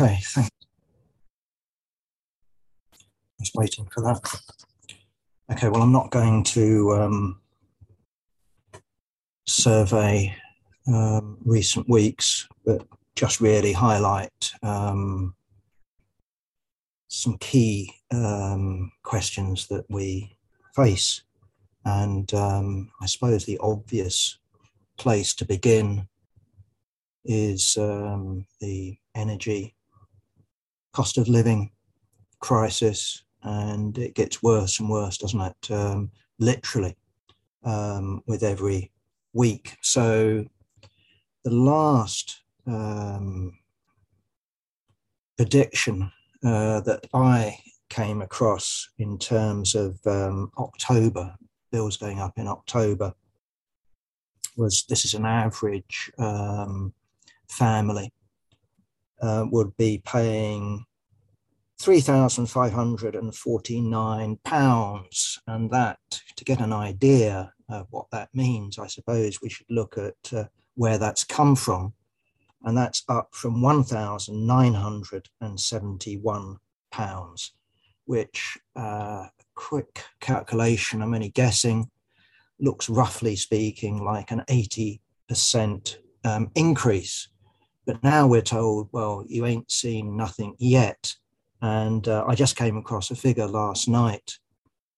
Okay, thanks. Just waiting for that. Okay, well, I'm not going to um, survey um, recent weeks, but just really highlight um, some key um, questions that we face. And um, I suppose the obvious place to begin is um, the energy cost of living crisis, and it gets worse and worse, doesn't it? Um, literally, um, with every week. So, the last um, prediction uh, that I came across in terms of um, October, bills going up in October, was this is an average um, family uh, would be paying £3,549. And that, to get an idea of what that means, I suppose we should look at uh, where that's come from. And that's up from £1,971, which, uh, quick calculation, I'm only guessing, looks roughly speaking like an 80% um, increase but now we're told, well, you ain't seen nothing yet. And uh, I just came across a figure last night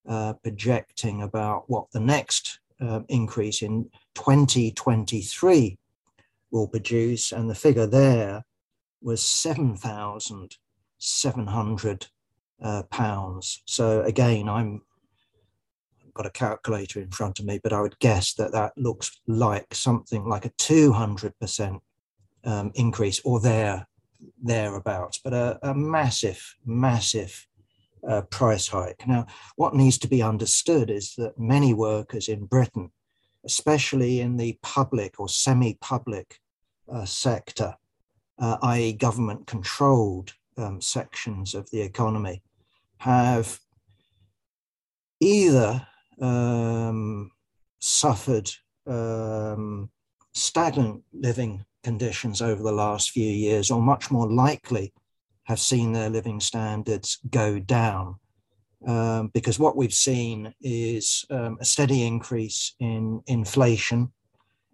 uh, projecting about what the next uh, increase in 2023 will produce. And the figure there was 7,700 uh, pounds. So again, I'm I've got a calculator in front of me, but I would guess that that looks like something like a 200% um, increase or there thereabouts, but a, a massive, massive uh, price hike. Now, what needs to be understood is that many workers in Britain, especially in the public or semi-public uh, sector, uh, i.e., government-controlled um, sections of the economy, have either um, suffered um, stagnant living conditions over the last few years, or much more likely have seen their living standards go down. Um, because what we've seen is um, a steady increase in inflation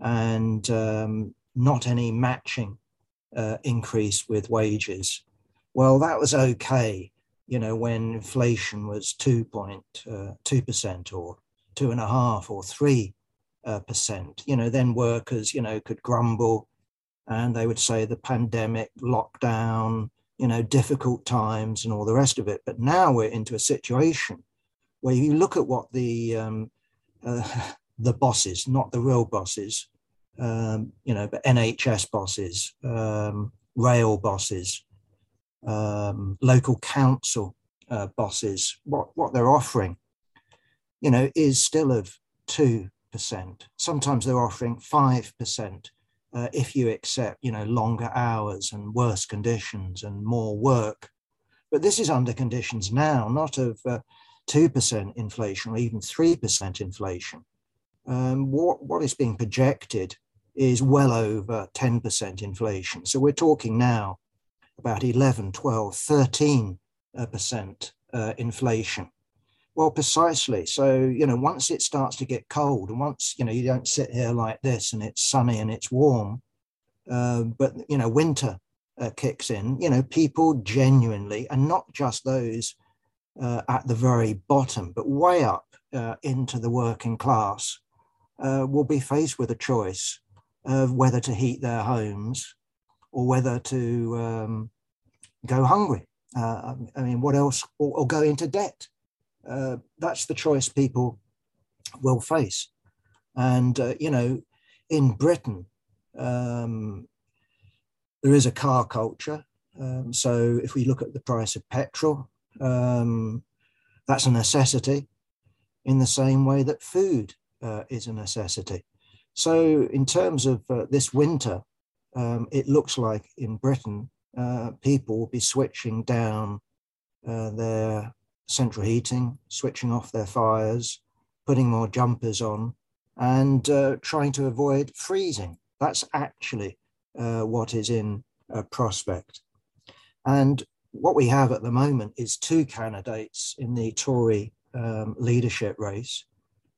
and um, not any matching uh, increase with wages. Well, that was okay, you know, when inflation was 2.2% uh, or two and a half or three uh, percent. You know, then workers, you know, could grumble and they would say the pandemic, lockdown, you know, difficult times and all the rest of it. But now we're into a situation where you look at what the um, uh, the bosses, not the real bosses, um, you know, but NHS bosses, um, rail bosses, um, local council uh, bosses, what what they're offering, you know, is still of two percent. Sometimes they're offering five percent uh, if you accept, you know, longer hours and worse conditions and more work. But this is under conditions now, not of uh, 2% inflation or even 3% inflation. Um, what, what is being projected is well over 10% inflation. So we're talking now about 11, 12, 13% uh, inflation. Well, precisely. So, you know, once it starts to get cold and once, you know, you don't sit here like this and it's sunny and it's warm, uh, but, you know, winter uh, kicks in, you know, people genuinely, and not just those uh, at the very bottom, but way up uh, into the working class, uh, will be faced with a choice of whether to heat their homes or whether to um, go hungry. I mean, what else? or, or go into debt uh, that's the choice people will face. And, uh, you know, in Britain, um, there is a car culture. Um, so if we look at the price of petrol, um, that's a necessity in the same way that food uh, is a necessity. So, in terms of uh, this winter, um, it looks like in Britain, uh, people will be switching down uh, their central heating, switching off their fires, putting more jumpers on, and uh, trying to avoid freezing. That's actually uh, what is in prospect. And what we have at the moment is two candidates in the Tory um, leadership race.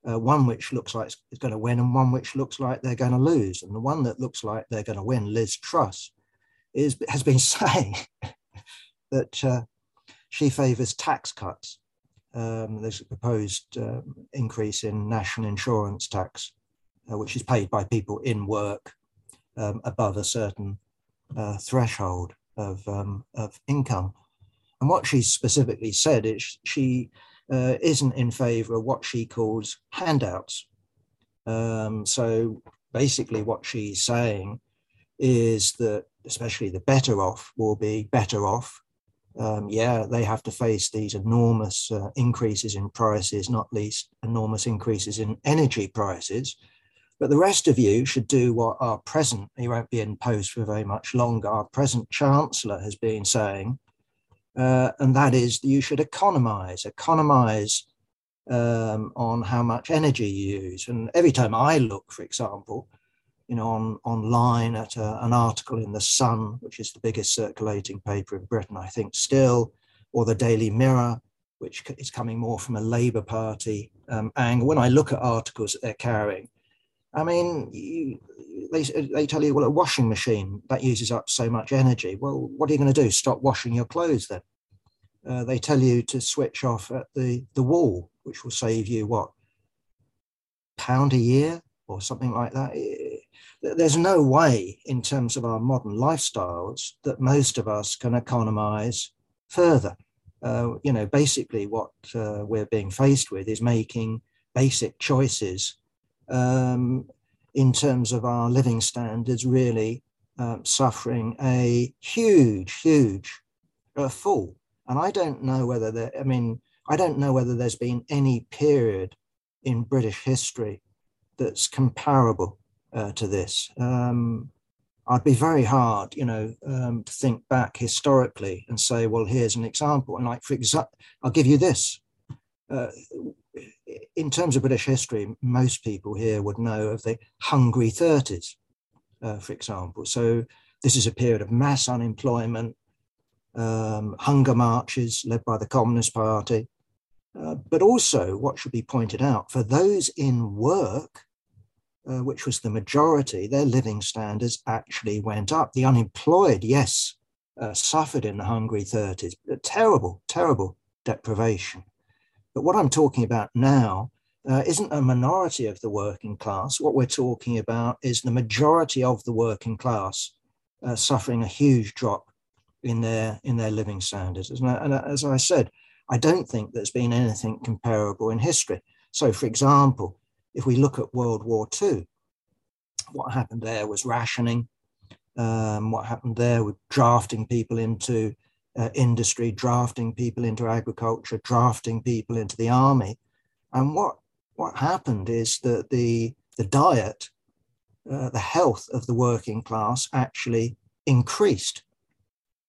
Uh, one which looks like it's going to win, and one which looks like they're going to lose. And the one that looks like they're going to win, Liz Truss, is has been saying that uh, she favours tax cuts. Um, there's a proposed um, increase in national insurance tax, uh, which is paid by people in work um, above a certain uh, threshold of, um, of income. And what she specifically said is she uh, isn't in favor of what she calls handouts. Um, so basically, what she's saying is that especially the better off will be better off. Um, yeah, they have to face these enormous uh, increases in prices, not least enormous increases in energy prices. But the rest of you should do what our present, he won't be in post for very much longer, our present chancellor has been saying, uh, and that is that you should economize, economize um, on how much energy you use. And every time I look, for example, you know, on online at a, an article in the Sun, which is the biggest circulating paper in Britain, I think still, or the Daily Mirror, which is coming more from a Labour Party um, angle. When I look at articles that they're carrying, I mean, you, they, they tell you, well, a washing machine that uses up so much energy. Well, what are you going to do? Stop washing your clothes then? Uh, they tell you to switch off at the, the wall, which will save you what, pound a year or something like that. There's no way in terms of our modern lifestyles that most of us can economize further. Uh, you know, basically what uh, we're being faced with is making basic choices um, in terms of our living standards, really uh, suffering a huge, huge uh, fall. And I don't know whether there, I mean, I don't know whether there's been any period in British history that's comparable uh, to this. Um, I'd be very hard, you know, um, to think back historically and say, well, here's an example. And like, for example, I'll give you this. Uh, in terms of British history, most people here would know of the Hungry 30s, uh, for example. So this is a period of mass unemployment, um, hunger marches led by the Communist Party. Uh, but also, what should be pointed out, for those in work, uh, which was the majority, their living standards actually went up. The unemployed, yes, uh, suffered in the Hungry 30s, terrible, terrible deprivation. But what I'm talking about now uh, isn't a minority of the working class. What we're talking about is the majority of the working class uh, suffering a huge drop in their in their living standards. And, and as I said, I don't think there's been anything comparable in history. So, for example, if we look at World War II, what happened there was rationing. Um, what happened there with drafting people into uh, industry, drafting people into agriculture, drafting people into the army. And what, what happened is that the, the diet, uh, the health of the working class actually increased.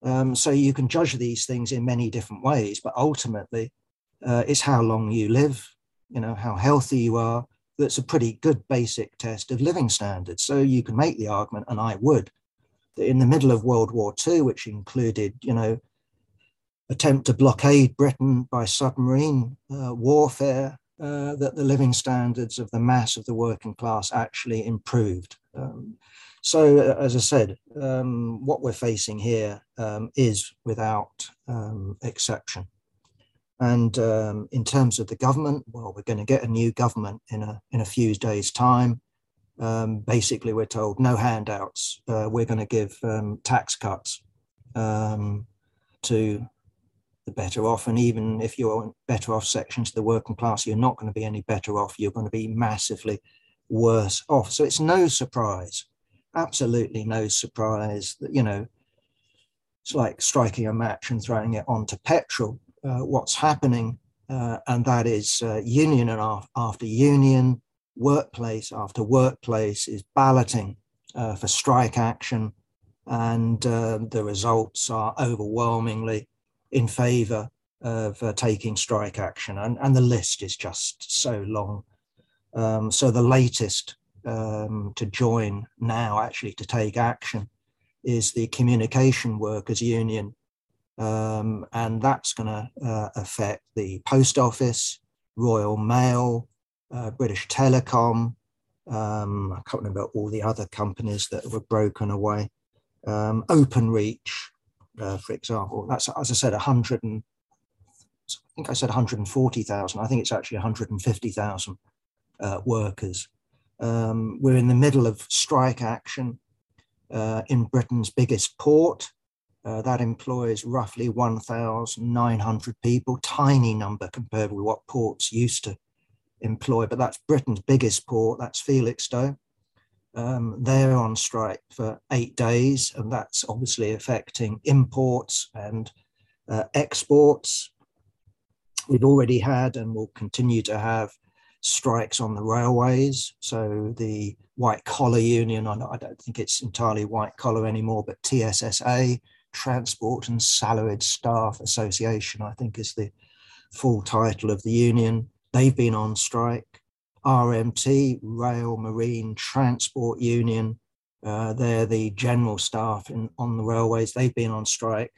Um, so you can judge these things in many different ways, but ultimately, uh, it's how long you live, you know, how healthy you are. That's a pretty good basic test of living standards. So you can make the argument, and I would, that in the middle of World War II, which included, you know, attempt to blockade Britain by submarine uh, warfare, uh, that the living standards of the mass of the working class actually improved. Um, so, uh, as I said, um, what we're facing here um, is without um, exception. And um, in terms of the government, well, we're going to get a new government in a in a few days' time. Um, basically, we're told no handouts. Uh, we're going to give tax cuts to the better off. And even if you're better off sections of the working class, you're not going to be any better off. You're going to be massively worse off. So it's no surprise, absolutely no surprise that, you know, it's like striking a match and throwing it onto petrol. Uh, what's happening, uh, and that is uh, union after union, workplace after workplace is balloting for strike action, and the results are overwhelmingly in favor of uh, taking strike action. And, and the list is just so long. Um, so the latest um, to join now, actually to take action, is the Communication Workers Union, Um, and that's going to uh, affect the post office, Royal Mail, uh, British Telecom. Um, I can't remember all the other companies that were broken away. Um, OpenReach, uh, for example, that's as I said, 100 and I think I said 140,000. I think it's actually 150,000 uh, workers. Um, we're in the middle of strike action uh, in Britain's biggest port. Uh, that employs roughly 1,900 people, tiny number compared with what ports used to employ, but that's Britain's biggest port, that's Felixstowe. Um, they're on strike for eight days, and that's obviously affecting imports and uh, exports. We've already had and will continue to have strikes on the railways. So the white collar union, I don't think it's entirely white collar anymore, but TSSA, Transport and Salaried Staff Association, I think is the full title of the union. They've been on strike. RMT, Rail Marine Transport Union, uh, they're the general staff in, on the railways. They've been on strike.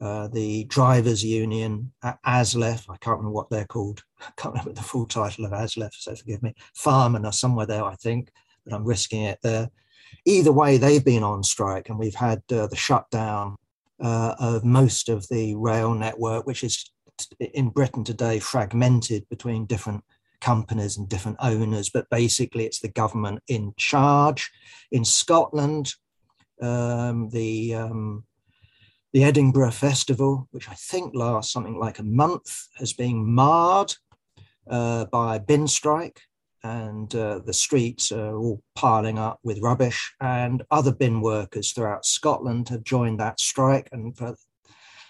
Uh, the drivers union ASLEF, I can't remember what they're called. I can't remember the full title of ASLEF, so forgive me. Firemen are somewhere there, I think, but I'm risking it there. Either way, they've been on strike, and we've had uh, the shutdown uh, of most of the rail network, which is in Britain today fragmented between different companies and different owners, but basically it's the government in charge. In Scotland, um, the um, the Edinburgh Festival, which I think lasts something like a month, has been marred uh, by a bin strike, and uh, the streets are all piling up with rubbish. And other bin workers throughout Scotland have joined that strike. And for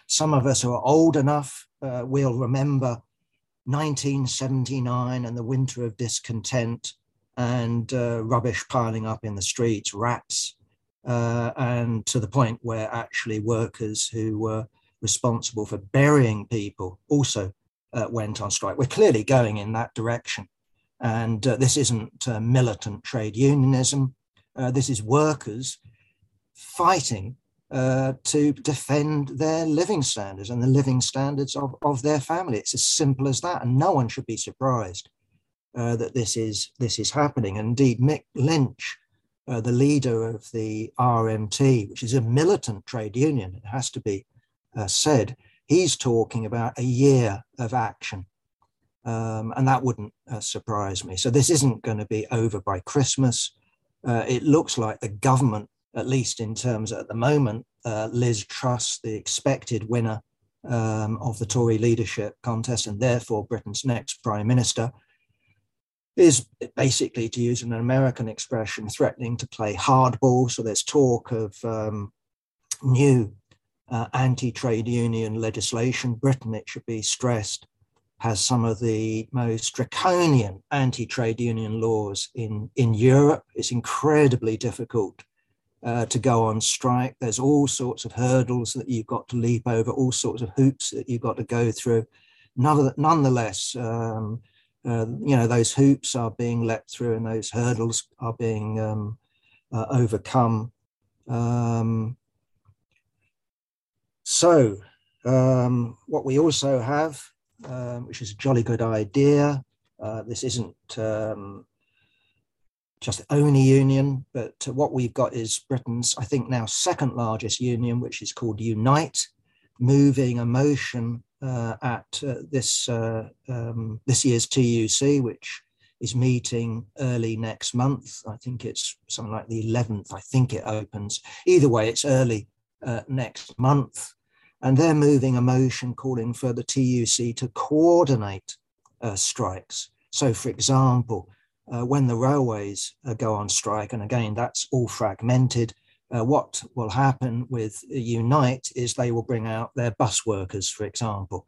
some of us who are old enough, uh, we'll remember 1979 and the winter of discontent and uh, rubbish piling up in the streets, rats uh, and to the point where actually workers who were responsible for burying people also uh, went on strike. We're clearly going in that direction. And uh, this isn't uh, militant trade unionism. Uh, this is workers fighting uh, to defend their living standards and the living standards of, of their family. It's as simple as that. And no one should be surprised that this is, this is happening. Indeed, Mick Lynch, uh, the leader of the RMT, which is a militant trade union, it has to be uh, said, he's talking about a year of action. Um, and that wouldn't uh, surprise me. So this isn't going to be over by Christmas. Uh, it looks like the government, at least in terms at the moment, uh, Liz Truss, the expected winner um, of the Tory leadership contest, and therefore Britain's next prime minister, is basically, to use an American expression, threatening to play hardball. So there's talk of um, new uh, anti trade union legislation. Britain, it should be stressed, has some of the most draconian anti trade union laws in, in Europe. It's incredibly difficult uh, to go on strike. There's all sorts of hurdles that you've got to leap over, all sorts of hoops that you've got to go through. Nonetheless, um, uh, you know those hoops are being let through and those hurdles are being um, uh, overcome. Um, so um, what we also have, um, which is a jolly good idea, uh, this isn't um, just the only union, but what we've got is Britain's, I think now second largest union, which is called Unite, moving a motion uh, at uh, this uh, um, this year's TUC, which is meeting early next month. I think it's something like the 11th. I think it opens. Either way, it's early uh, next month, and they're moving a motion calling for the TUC to coordinate uh, strikes. So, for example, uh, when the railways go on strike, and again that's all fragmented uh, what will happen with Unite is they will bring out their bus workers, for example.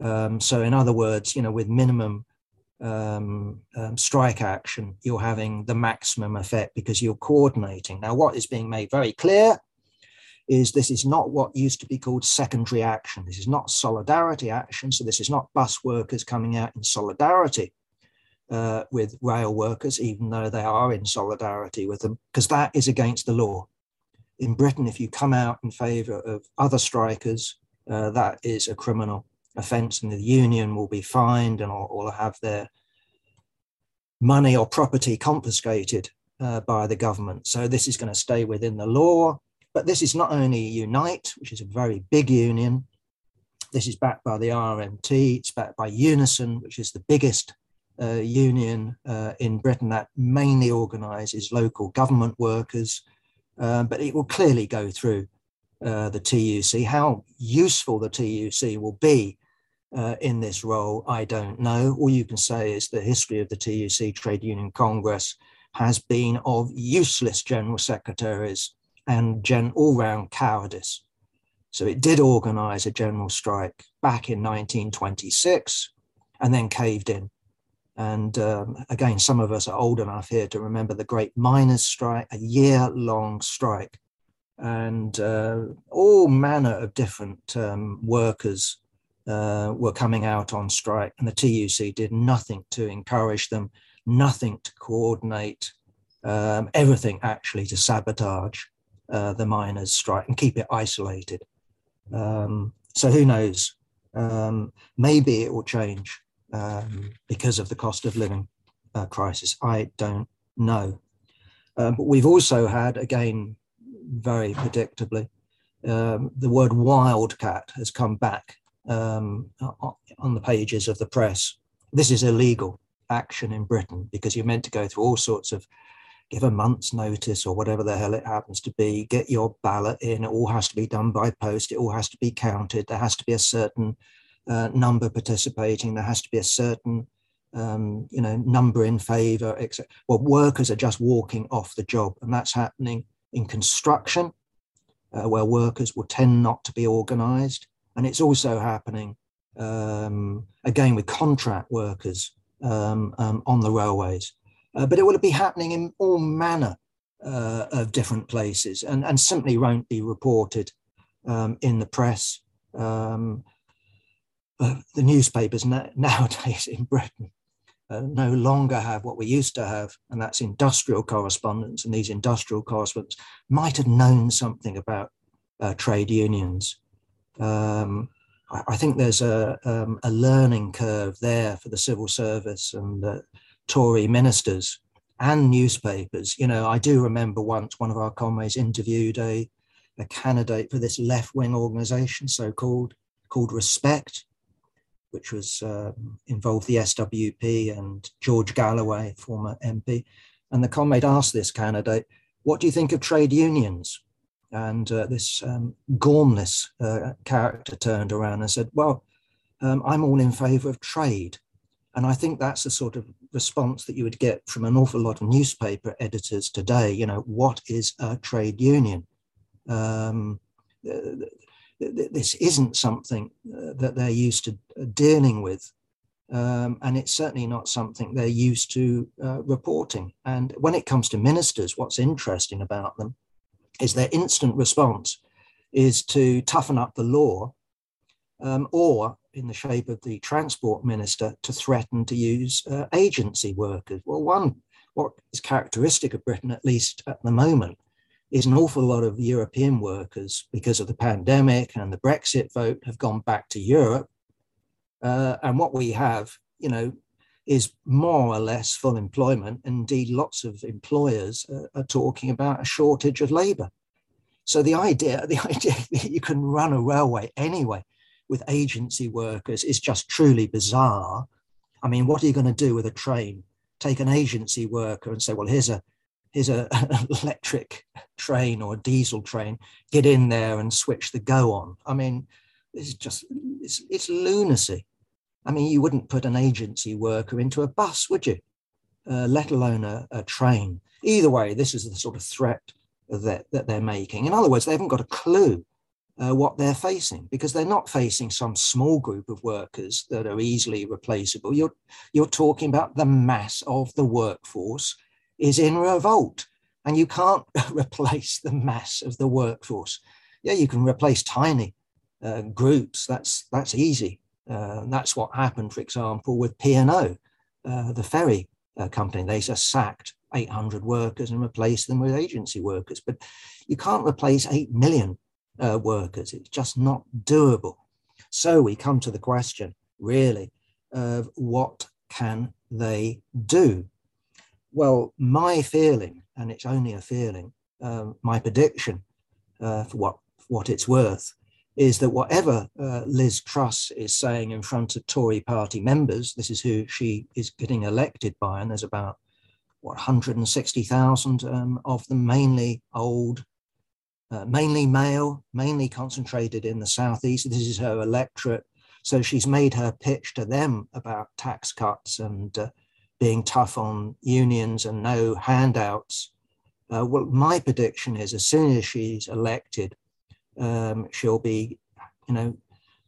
Um, so, in other words, you know, with minimum um, um, strike action, you're having the maximum effect because you're coordinating. Now, what is being made very clear is this is not what used to be called secondary action. This is not solidarity action. So, this is not bus workers coming out in solidarity uh, with rail workers, even though they are in solidarity with them, because that is against the law in Britain, if you come out in favour of other strikers, uh, that is a criminal offence, and the union will be fined and will have their money or property confiscated uh, by the government. So this is going to stay within the law. But this is not only Unite, which is a very big union. This is backed by the RMT. It's backed by Unison, which is the biggest uh, union uh, in Britain that mainly organises local government workers. Um, but it will clearly go through uh, the TUC. How useful the TUC will be uh, in this role, I don't know. All you can say is the history of the TUC Trade Union Congress has been of useless general secretaries and gen- all round cowardice. So it did organize a general strike back in 1926 and then caved in. And um, again, some of us are old enough here to remember the great miners' strike, a year long strike. And uh, all manner of different um, workers uh, were coming out on strike, and the TUC did nothing to encourage them, nothing to coordinate, um, everything actually to sabotage uh, the miners' strike and keep it isolated. Um, so who knows? Um, maybe it will change um, because of the cost of living uh, crisis. I don't know. Um, but we've also had, again, very predictably, um, the word wildcat has come back um, on the pages of the press. This is illegal action in Britain because you're meant to go through all sorts of give a month's notice or whatever the hell it happens to be, get your ballot in. It all has to be done by post. It all has to be counted. There has to be a certain uh, number participating. There has to be a certain um, you know number in favour. Etc. Well, workers are just walking off the job, and that's happening in construction, uh, where workers will tend not to be organised. And it's also happening um, again with contract workers um, um, on the railways. Uh, but it will be happening in all manner uh, of different places and, and simply won't be reported um, in the press. Um, uh, the newspapers na- nowadays in Britain uh, no longer have what we used to have, and that's industrial correspondents. And these industrial correspondents might have known something about uh, trade unions um, I, think there's a, um, a learning curve there for the civil service and Tory ministers and newspapers. You know, I do remember once one of our comrades interviewed a, a candidate for this left wing organization, so called, called Respect, which was um, involved the SWP and George Galloway, former MP. And the comrade asked this candidate, What do you think of trade unions? And uh, this um, Gormless uh, character turned around and said, Well, um, I'm all in favor of trade. And I think that's the sort of response that you would get from an awful lot of newspaper editors today. You know, what is a trade union? Um, this isn't something uh, that they're used to uh, dealing with. Um, and it's certainly not something they're used to uh, reporting. And when it comes to ministers, what's interesting about them is their instant response is to toughen up the law um, or in the shape of the transport minister to threaten to use uh, agency workers. Well, one, what is characteristic of Britain, at least at the moment, is an awful lot of European workers, because of the pandemic and the Brexit vote, have gone back to Europe. Uh, and what we have, you know, is more or less full employment. Indeed, lots of employers uh, are talking about a shortage of labour. So the idea, the idea that you can run a railway anyway with agency workers is just truly bizarre. I mean, what are you going to do with a train? Take an agency worker and say, well, here's a here's a, an electric train or a diesel train. Get in there and switch the go on. I mean, it's just it's, it's lunacy. I mean, you wouldn't put an agency worker into a bus, would you? Uh, let alone a, a, train. Either way, this is the sort of threat that, that they're making. In other words, they haven't got a clue uh, what they're facing because they're not facing some small group of workers that are easily replaceable. You're, you're talking about the mass of the workforce is in revolt, and you can't replace the mass of the workforce. Yeah, you can replace tiny uh, groups. That's that's easy. Uh, that's what happened, for example, with P&O, uh, the ferry uh, company. They just sacked 800 workers and replaced them with agency workers. But you can't replace 8 million uh, workers. It's just not doable. So we come to the question, really, of what can they do? Well, my feeling, and it's only a feeling, uh, my prediction uh, for what, what it's worth, is that whatever uh, Liz Truss is saying in front of Tory party members, this is who she is getting elected by, and there's about what 160,000 um, of them, mainly old, uh, mainly male, mainly concentrated in the southeast. This is her electorate. So she's made her pitch to them about tax cuts and uh, being tough on unions and no handouts. Uh, well, my prediction is as soon as she's elected, um, she'll be, you know,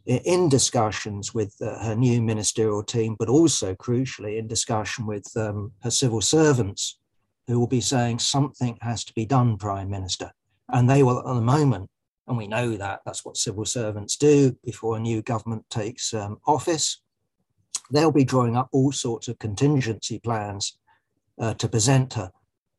in discussions with uh, her new ministerial team, but also crucially in discussion with um, her civil servants, who will be saying something has to be done, Prime Minister. And they will, at the moment, and we know that that's what civil servants do before a new government takes um, office, they'll be drawing up all sorts of contingency plans uh, to present her.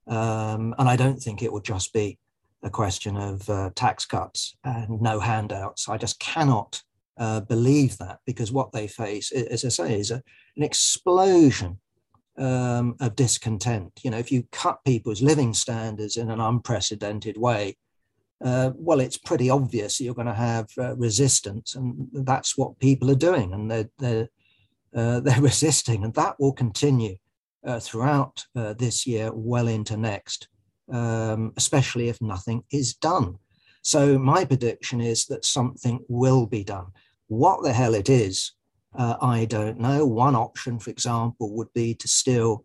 Um, and I don't think it will just be a question of uh, tax cuts and no handouts. I just cannot uh, believe that because what they face, as I say, is a, an explosion um, of discontent. You know, if you cut people's living standards in an unprecedented way, uh, well, it's pretty obvious you're going to have uh, resistance, and that's what people are doing, and they're they're, uh, they're resisting, and that will continue uh, throughout uh, this year, well into next um, especially if nothing is done. So my prediction is that something will be done. What the hell it is, uh, I don't know. One option, for example, would be to steal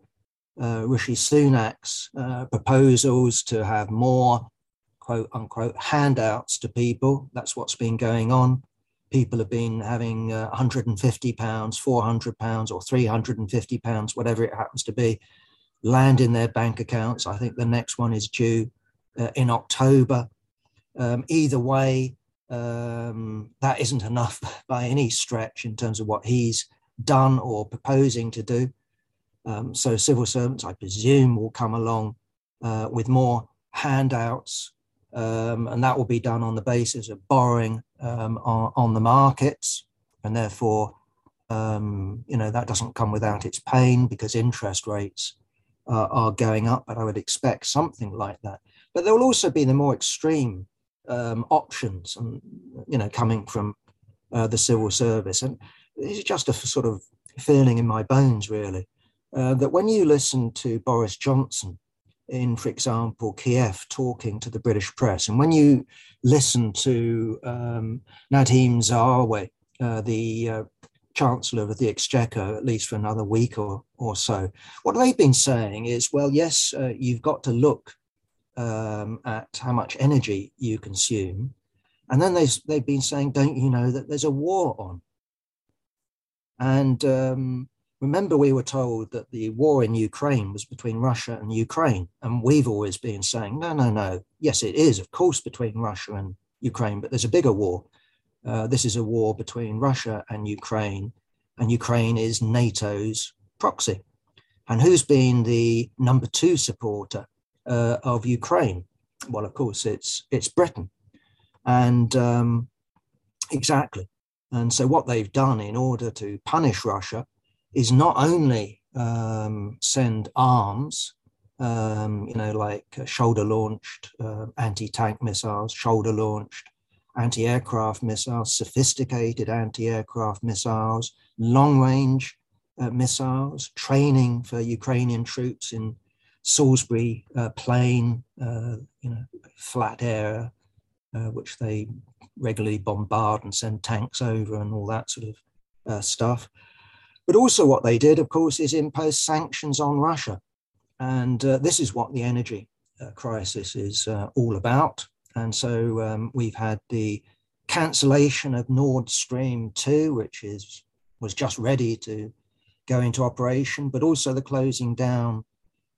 uh, Rishi Sunak's uh, proposals to have more quote unquote handouts to people. That's what's been going on. People have been having 150 uh, pounds, 400 pounds, or 350 pounds, whatever it happens to be, land in their bank accounts. I think the next one is due uh, in October. Um, either way, um, that isn't enough by any stretch in terms of what he's done or proposing to do. Um, so civil servants, I presume, will come along uh, with more handouts, um, and that will be done on the basis of borrowing um, on, on, the markets, and therefore, um, you know, that doesn't come without its pain because interest rates uh, are going up, but I would expect something like that. But there will also be the more extreme um, options, and you know, coming from uh, the civil service, and it's just a sort of feeling in my bones, really, uh, that when you listen to Boris Johnson in, for example, Kiev talking to the British press, and when you listen to um, Nadhim Zahawi, uh, the uh, Chancellor of the Exchequer, at least for another week or, or so. What they've been saying is, well, yes, uh, you've got to look um, at how much energy you consume. And then they've, been saying, don't you know that there's a war on? And um, remember, we were told that the war in Ukraine was between Russia and Ukraine. And we've always been saying, no, no, no. Yes, it is, of course, between Russia and Ukraine, but there's a bigger war uh, this is a war between Russia and Ukraine, and Ukraine is NATO's proxy. And who's been the number two supporter uh, of Ukraine? Well, of course, it's it's Britain, and um, exactly. And so, what they've done in order to punish Russia is not only um, send arms, um, you know, like shoulder launched uh, anti tank missiles, shoulder launched anti aircraft missiles, sophisticated anti aircraft missiles, long range uh, missiles, training for Ukrainian troops in Salisbury uh, plain, uh, you know, flat area, uh, which they regularly bombard and send tanks over and all that sort of uh, stuff. But also, what they did, of course, is impose sanctions on Russia. And uh, this is what the energy crisis is all about. And so um, we've had the cancellation of Nord Stream 2, which is was just ready to go into operation, but also the closing down,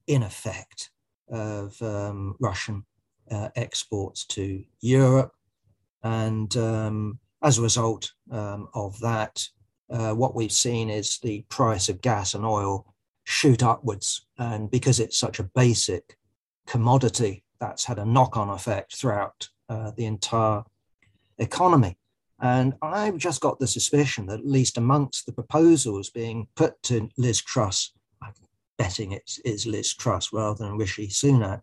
in effect, of um, Russian uh, exports to Europe. And um, as a result um, of that, uh, what we've seen is the price of gas and oil shoot upwards. And because it's such a basic commodity, that's had a knock on effect throughout uh, the entire economy. And I've just got the suspicion that at least amongst the proposals being put to Liz Truss, I'm betting it's, it's Liz Truss rather than Rishi Sunak,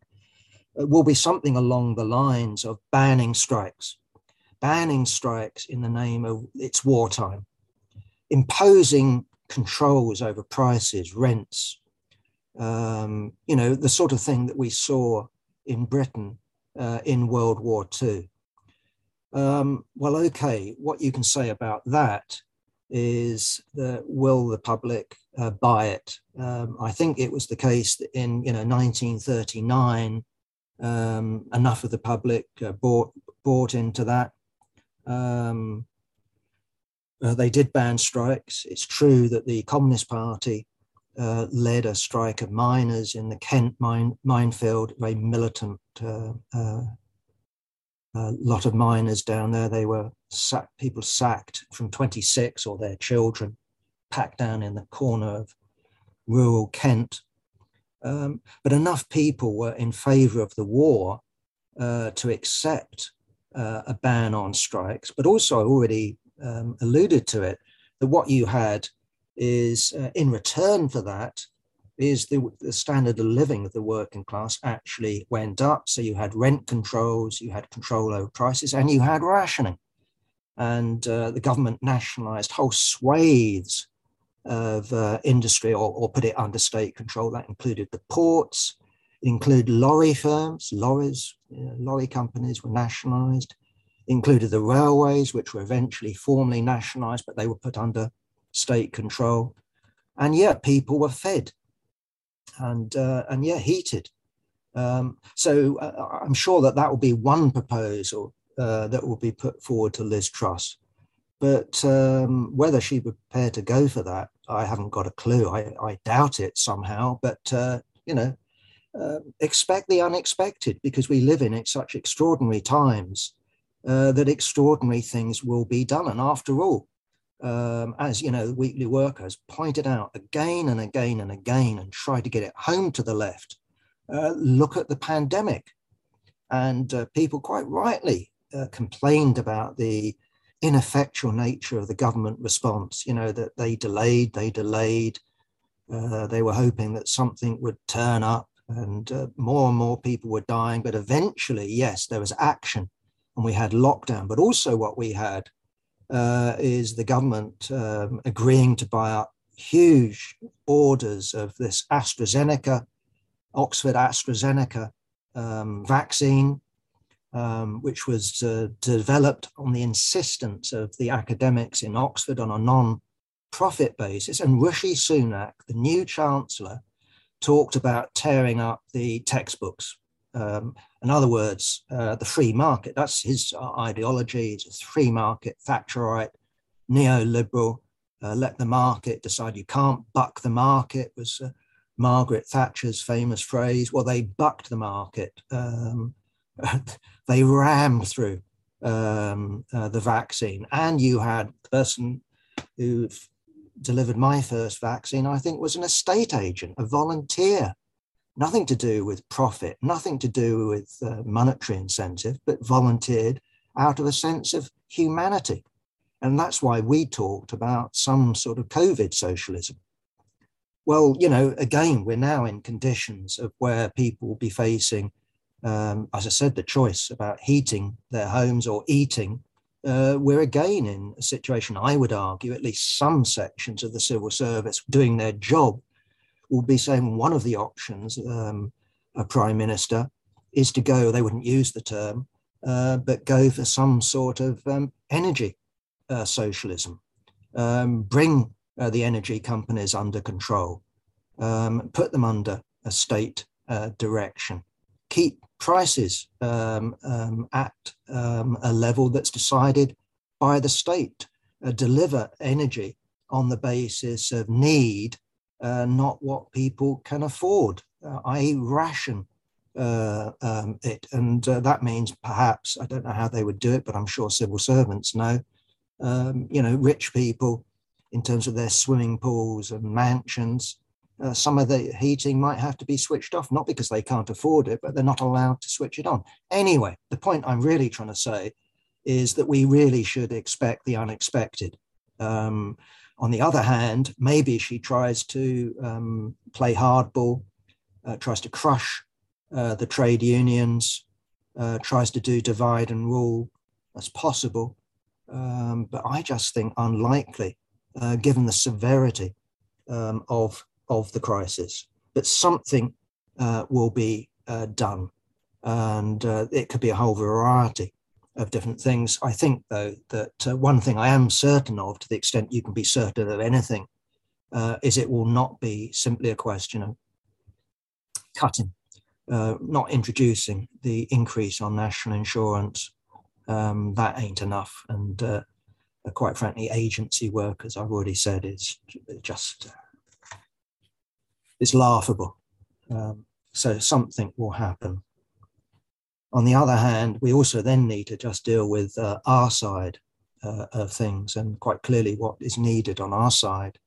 will be something along the lines of banning strikes, banning strikes in the name of it's wartime, imposing controls over prices, rents, um, you know, the sort of thing that we saw in Britain uh, in World War II. Um, well, okay, what you can say about that is that will the public uh, buy it? Um, I think it was the case that in you know 1939, um, enough of the public uh, bought bought into that. Um, uh, they did ban strikes. It's true that the Communist Party uh, led a strike of miners in the Kent mine, minefield, very militant uh, uh, a lot of miners down there. They were sacked, people sacked from 26 or their children, packed down in the corner of rural Kent. Um, but enough people were in favor of the war uh, to accept uh, a ban on strikes. But also, I already um, alluded to it, that what you had is uh, in return for that, is the, the standard of living of the working class actually went up. So you had rent controls, you had control over prices, and you had rationing. And uh, the government nationalized whole swathes of uh, industry or, or put it under state control. That included the ports, it included lorry firms, lorries, you know, lorry companies were nationalized, it included the railways, which were eventually formally nationalized, but they were put under state control. And yet people were fed and uh, and yeah, heated. Um, so uh, I'm sure that that will be one proposal uh, that will be put forward to Liz Truss. But um, whether she would prepare to go for that, I haven't got a clue. I, I doubt it somehow. But uh, you know, uh, expect the unexpected because we live in such extraordinary times uh, that extraordinary things will be done. And after all, um, as you know, the weekly workers pointed out again and again and again and tried to get it home to the left. Uh, look at the pandemic. And uh, people quite rightly uh, complained about the ineffectual nature of the government response, you know, that they delayed, they delayed. Uh, they were hoping that something would turn up and uh, more and more people were dying. But eventually, yes, there was action and we had lockdown. But also, what we had uh, is the government um, agreeing to buy up huge orders of this AstraZeneca, Oxford AstraZeneca um, vaccine, um, which was uh, developed on the insistence of the academics in Oxford on a non profit basis. And Rishi Sunak, the new chancellor, talked about tearing up the textbooks um, in other words, uh, the free market. That's his uh, ideology. It's a free market, Thatcherite, neoliberal. Uh, let the market decide. You can't buck the market was uh, Margaret Thatcher's famous phrase. Well, they bucked the market. Um, they rammed through um, uh, the vaccine, and you had the person who delivered my first vaccine. I think was an estate agent, a volunteer nothing to do with profit, nothing to do with uh, monetary incentive, but volunteered out of a sense of humanity. And that's why we talked about some sort of COVID socialism. Well, you know, again, we're now in conditions of where people will be facing, um, as I said, the choice about heating their homes or eating. Uh, we're again in a situation, I would argue, at least some sections of the civil service doing their job will be saying one of the options, um, a prime minister, is to go, they wouldn't use the term, uh, but go for some sort of um, energy uh, socialism, um, bring uh, the energy companies under control, um, put them under a state uh, direction, keep prices um, um, at a level that's decided by the state, uh, deliver energy on the basis of need uh, not what people can afford, uh, i.e., ration uh, um, it. And uh, that means perhaps, I don't know how they would do it, but I'm sure civil servants know, um, you know, rich people in terms of their swimming pools and mansions. Uh, some of the heating might have to be switched off, not because they can't afford it, but they're not allowed to switch it on. Anyway, the point I'm really trying to say is that we really should expect the unexpected. Um, on the other hand, maybe she tries to um, play hardball, uh, tries to crush uh, the trade unions, uh, tries to do divide and rule. That's possible. Um, but I just think unlikely, uh, given the severity um, of, of the crisis. But something uh, will be uh, done. And it could be a whole variety of different things. I think, though, that uh, one thing I am certain of, to the extent you can be certain of anything, uh, is it will not be simply a question of cutting, uh, not introducing the increase on national insurance. Um, that ain't enough. And uh, uh, quite frankly, agency work, as I've already said, is just uh, it's laughable. Um, so something will happen. On the other hand, we also then need to just deal with uh, our side uh, of things. And quite clearly, what is needed on our side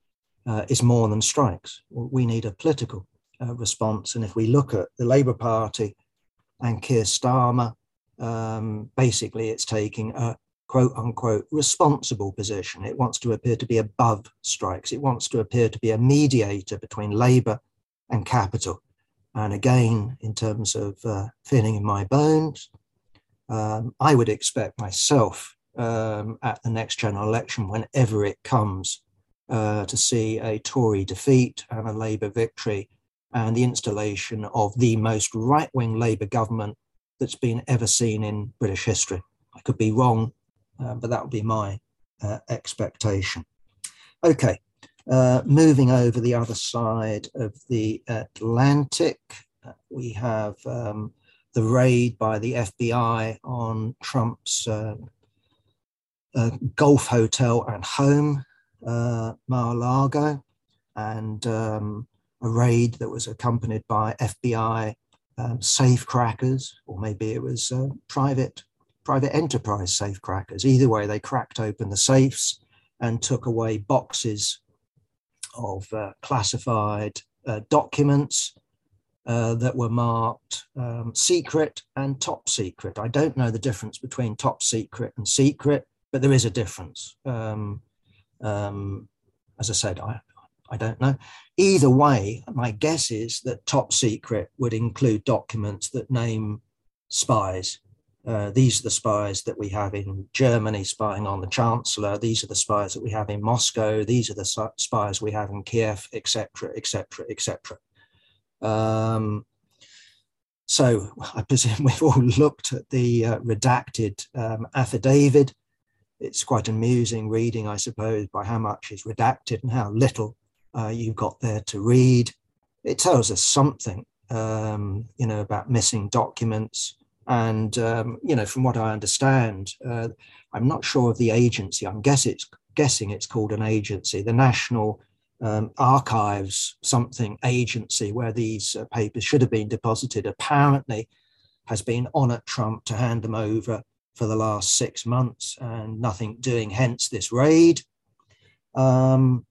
uh, is more than strikes. We need a political uh, response. And if we look at the Labour Party and Keir Starmer, um, basically it's taking a quote unquote responsible position. It wants to appear to be above strikes, it wants to appear to be a mediator between Labour and capital. And again, in terms of uh, feeling in my bones, um, I would expect myself um, at the next general election, whenever it comes, uh, to see a Tory defeat and a Labour victory and the installation of the most right wing Labour government that's been ever seen in British history. I could be wrong, uh, but that would be my uh, expectation. Okay, uh, moving over the other side of the Atlantic, uh, we have um, the raid by the FBI on Trump's uh, uh golf hotel and home, uh, Mar-a-Lago, and um, a raid that was accompanied by FBI um, safe crackers, or maybe it was private private enterprise safe crackers. Either way, they cracked open the safes and took away boxes of uh, classified uh, documents uh, that were marked um, secret and top secret. I don't know the difference between top secret and secret, but there is a difference. Um, um, as I said, I, I don't know. Either way, my guess is that top secret would include documents that name spies uh, these are the spies that we have in Germany spying on the Chancellor. These are the spies that we have in Moscow. These are the spies we have in Kiev, etc., etc., etc. So I presume we've all looked at the uh, redacted um, affidavit. It's quite amusing reading, I suppose, by how much is redacted and how little uh, you've got there to read. It tells us something, um, you know, about missing documents, and um, you know, from what I understand, uh, I'm not sure of the agency. I'm guess it's guessing it's called an agency, the National um, Archives something agency, where these uh, papers should have been deposited. Apparently, has been on at Trump to hand them over for the last six months, and nothing doing. Hence this raid. Um,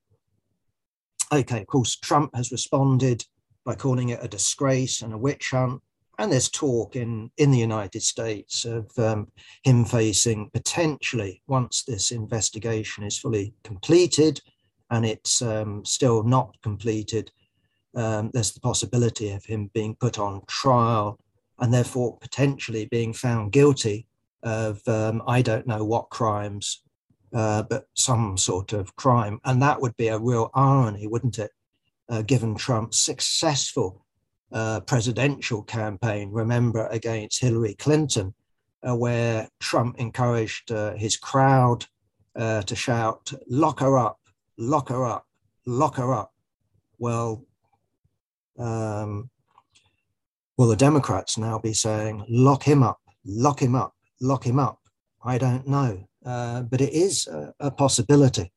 okay, of course, Trump has responded by calling it a disgrace and a witch hunt and there's talk in, in the United States of um, him facing potentially, once this investigation is fully completed and it's um, still not completed, um, there's the possibility of him being put on trial and therefore potentially being found guilty of, um, I don't know what crimes, uh, but some sort of crime. And that would be a real irony, wouldn't it? Uh, given Trump's successful uh, presidential campaign, remember, against Hillary Clinton, uh, where Trump encouraged uh, his crowd uh, to shout, lock her up, lock her up, lock her up. Well, um, will the Democrats now be saying, lock him up, lock him up, lock him up? I don't know. Uh, but it is a, a possibility.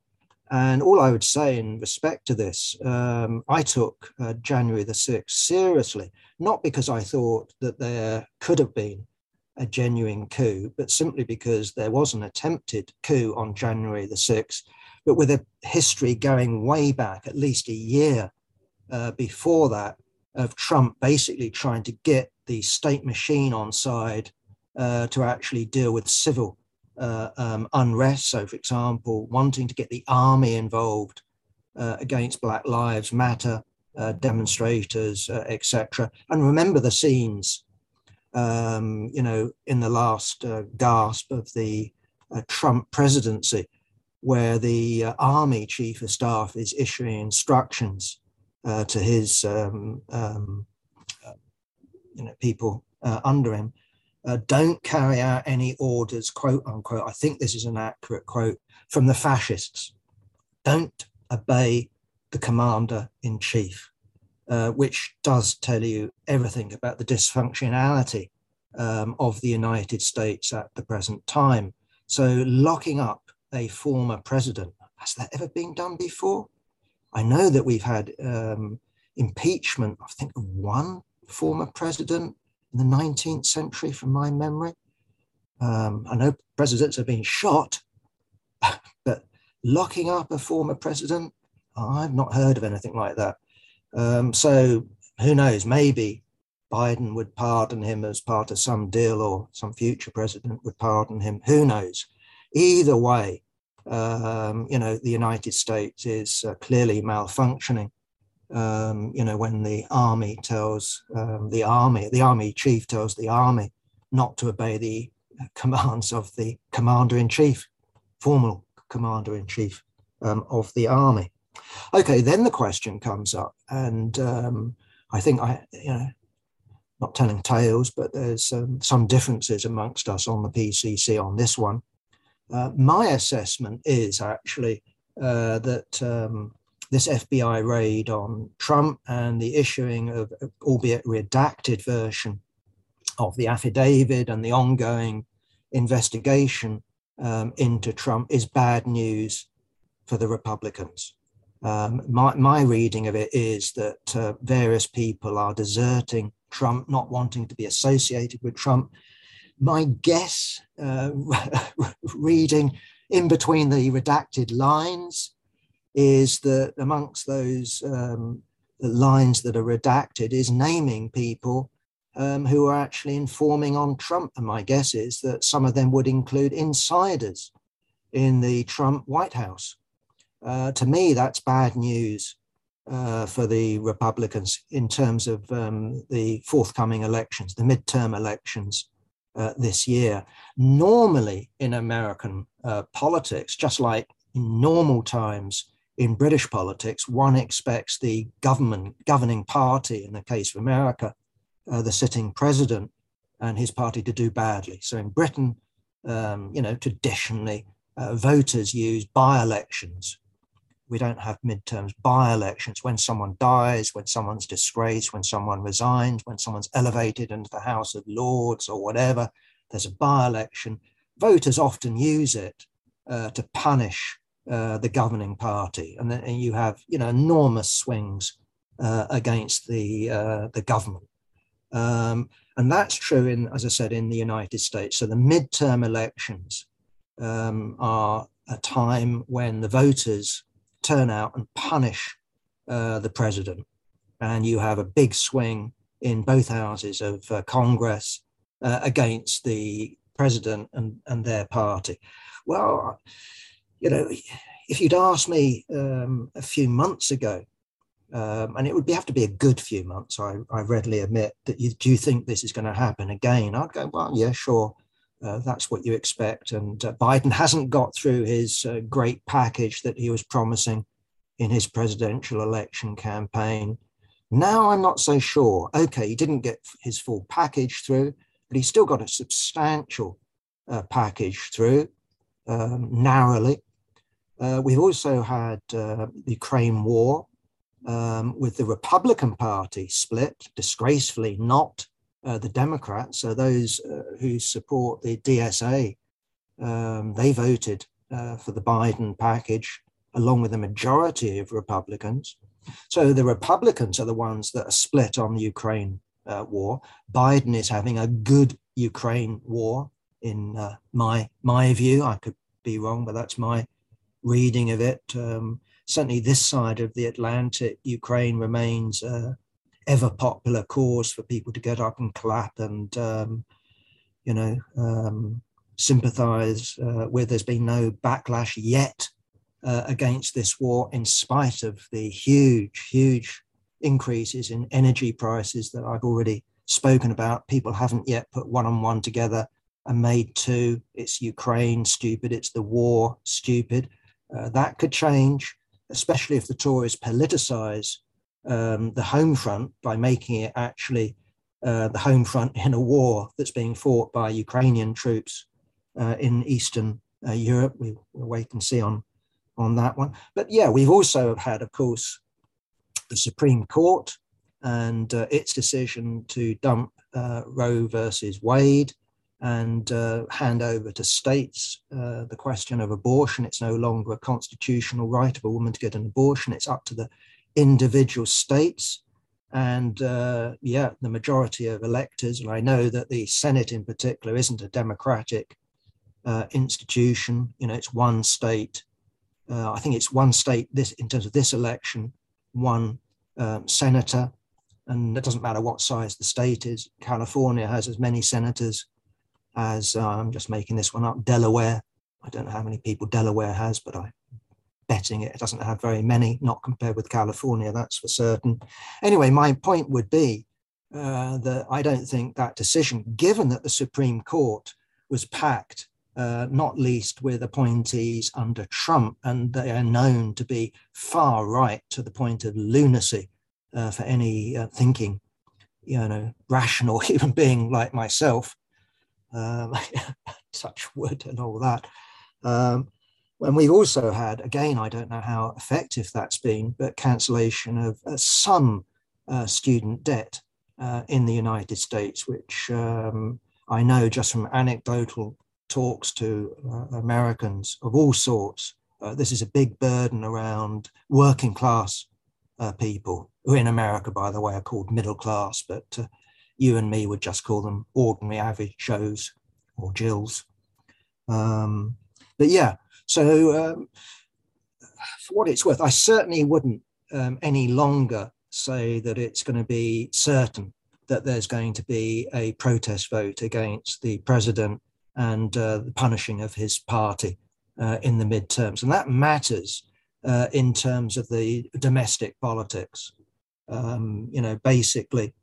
And all I would say in respect to this, um, I took uh, January the 6th seriously, not because I thought that there could have been a genuine coup, but simply because there was an attempted coup on January the 6th, but with a history going way back, at least a year uh, before that, of Trump basically trying to get the state machine on side uh, to actually deal with civil uh, um, unrest. So, for example, wanting to get the army involved uh, against Black Lives Matter uh, demonstrators, uh, etc. And remember the scenes, um, you know, in the last uh, gasp of the uh, Trump presidency, where the army chief of staff is issuing instructions to his um, um, you know people under him uh, don't carry out any orders, quote unquote. I think this is an accurate quote from the fascists. Don't obey the commander in chief, uh, which does tell you everything about the dysfunctionality um, of the United States at the present time. So, locking up a former president, has that ever been done before? I know that we've had um, impeachment, I think, of one former president in the 19th century, from my memory. Um, I know presidents have been shot, but locking up a former president, I've not heard of anything like that. Um, so who knows? Maybe Biden would pardon him as part of some deal, or some future president would pardon him. Who knows? Either way, um, you know, the United States is uh, clearly malfunctioning um, you know, when the army tells um, the army, the army chief tells the army not to obey the commands of the commander in chief, formal commander in chief um, of the army. Okay, then the question comes up, and um, I think I, you know, not telling tales, but there's um, some differences amongst us on the PCC on this one. Uh, my assessment is actually uh, that um, this FBI raid on Trump and the issuing of, albeit redacted version of the affidavit and the ongoing investigation um, into Trump is bad news for the Republicans. Um, my, my reading of it is that uh, various people are deserting Trump, not wanting to be associated with Trump. My guess, uh, reading in between the redacted lines, is that amongst those um, lines that are redacted is naming people um, who are actually informing on Trump. And my guess is that some of them would include insiders in the Trump White House. Uh, to me, that's bad news uh, for the Republicans in terms of um, the forthcoming elections, the midterm elections uh, this year. Normally, in American uh, politics, just like in normal times, in British politics, one expects the government, governing party, in the case of America, uh, the sitting president and his party to do badly. So in Britain, um, you know, traditionally, uh, voters use by-elections. We don't have midterms, by-elections. When someone dies, when someone's disgraced, when someone resigns, when someone's elevated into the House of Lords or whatever, there's a by-election. Voters often use it uh, to punish uh, the governing party, and then and you have you know enormous swings uh, against the uh, the government, um, and that's true in as I said in the United States. So the midterm elections um, are a time when the voters turn out and punish uh, the president, and you have a big swing in both houses of uh, Congress against the president and, and their party. Well, you know, if you'd asked me um, a few months ago, um, and it would be, have to be a good few months, I, I readily admit that you do you think this is going to happen again? I'd go, well, yeah, sure. Uh, that's what you expect. And uh, Biden hasn't got through his uh, great package that he was promising in his presidential election campaign. Now I'm not so sure. Okay, he didn't get his full package through, but he's still got a substantial uh, package through um, narrowly. Uh, we've also had uh, the Ukraine war um, with the Republican Party split, disgracefully not uh, the Democrats. So those uh, who support the DSA, um, they voted uh, for the Biden package along with a majority of Republicans. So the Republicans are the ones that are split on the Ukraine uh, war. Biden is having a good Ukraine war in my my view. I could be wrong, but that's my reading of it. Um, certainly, this side of the Atlantic, Ukraine remains a ever popular cause for people to get up and clap and, um, you know, um, sympathize uh, with. There's been no backlash yet uh, against this war, in spite of the huge, huge increases in energy prices that I've already spoken about. People haven't yet put one on one together and made two. It's Ukraine, stupid. It's the war, stupid. Uh, that could change, especially if the Tories politicize um, the home front by making it actually uh, the home front in a war that's being fought by Ukrainian troops uh, in Eastern uh, Europe. We, will wait and see on, on that one. But yeah, we've also had, of course, the Supreme Court and uh, its decision to dump Roe versus Wade and uh, hand over to states uh, the question of abortion. It's no longer a constitutional right of a woman to get an abortion. It's up to the individual states. And uh, yeah, the majority of electors, and I know that the Senate in particular isn't a democratic uh, institution. You know, it's one state. I think it's one state this in terms of this election, one um, senator and it doesn't matter what size the state is. California has as many senators as uh, I'm just making this one up. Delaware, I don't know how many people Delaware has, but I'm betting it, doesn't have very many, not compared with California, that's for certain. Anyway, my point would be uh, that I don't think that decision, given that the Supreme Court was packed, uh, not least with appointees under Trump, and they are known to be far right to the point of lunacy uh, for any uh, thinking, you know, rational human being like myself. Um, touch wood and all that. Um, and we've also had, again, I don't know how effective that's been, but cancellation of uh, some uh, student debt uh, in the United States, which um, I know just from anecdotal talks to uh, Americans of all sorts. Uh, this is a big burden around working class uh, people, who in America, by the way, are called middle class, but you and me would just call them ordinary average Joes or Jills. Um, but yeah, so um, for what it's worth, I certainly wouldn't um, any longer say that it's going to be certain that there's going to be a protest vote against the president and uh, the punishing of his party uh, in the midterms. And that matters uh, in terms of the domestic politics. Um, you know, basically,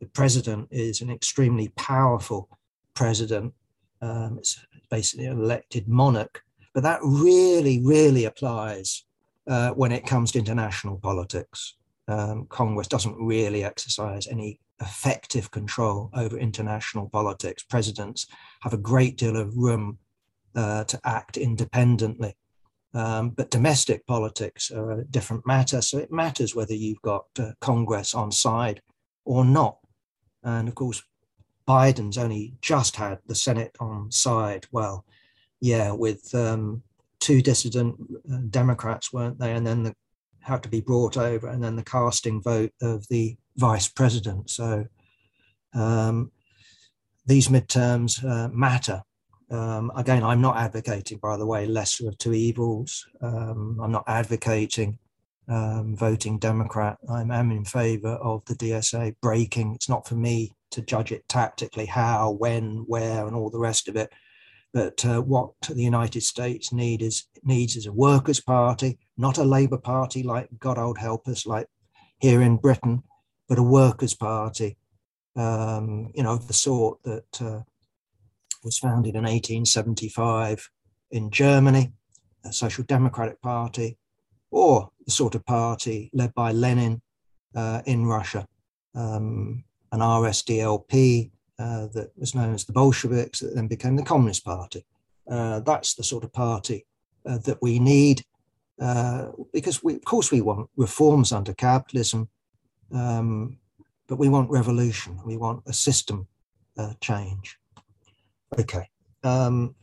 the president is an extremely powerful president. Um, it's basically an elected monarch, but that really, really applies uh, when it comes to international politics. Um, Congress doesn't really exercise any effective control over international politics. Presidents have a great deal of room uh, to act independently. Um, but domestic politics are a different matter. So it matters whether you've got uh, Congress on side or not. And of course, Biden's only just had the Senate on side. Well, yeah, with um, two dissident uh, Democrats, weren't they? And then the had to be brought over, and then the casting vote of the vice president. So um, these midterms uh, matter. Um, again, I'm not advocating, by the way, lesser of two evils. Um, I'm not advocating um, voting Democrat. I'm, I'm in favor of the DSA breaking. It's not for me to judge it tactically, how, when, where, and all the rest of it. But uh, what the United States need is, needs is a workers' party, not a Labour Party like God old help us, like here in Britain, but a workers' party, um, you know, of the sort that uh, was founded in 1875 in Germany, a Social Democratic Party, or the sort of party led by Lenin uh, in Russia, um, an RSDLP uh, that was known as the Bolsheviks, that then became the Communist Party. Uh, that's the sort of party uh, that we need uh, because, we, of course, we want reforms under capitalism, um, but we want revolution. We want a system change. Okay. Um,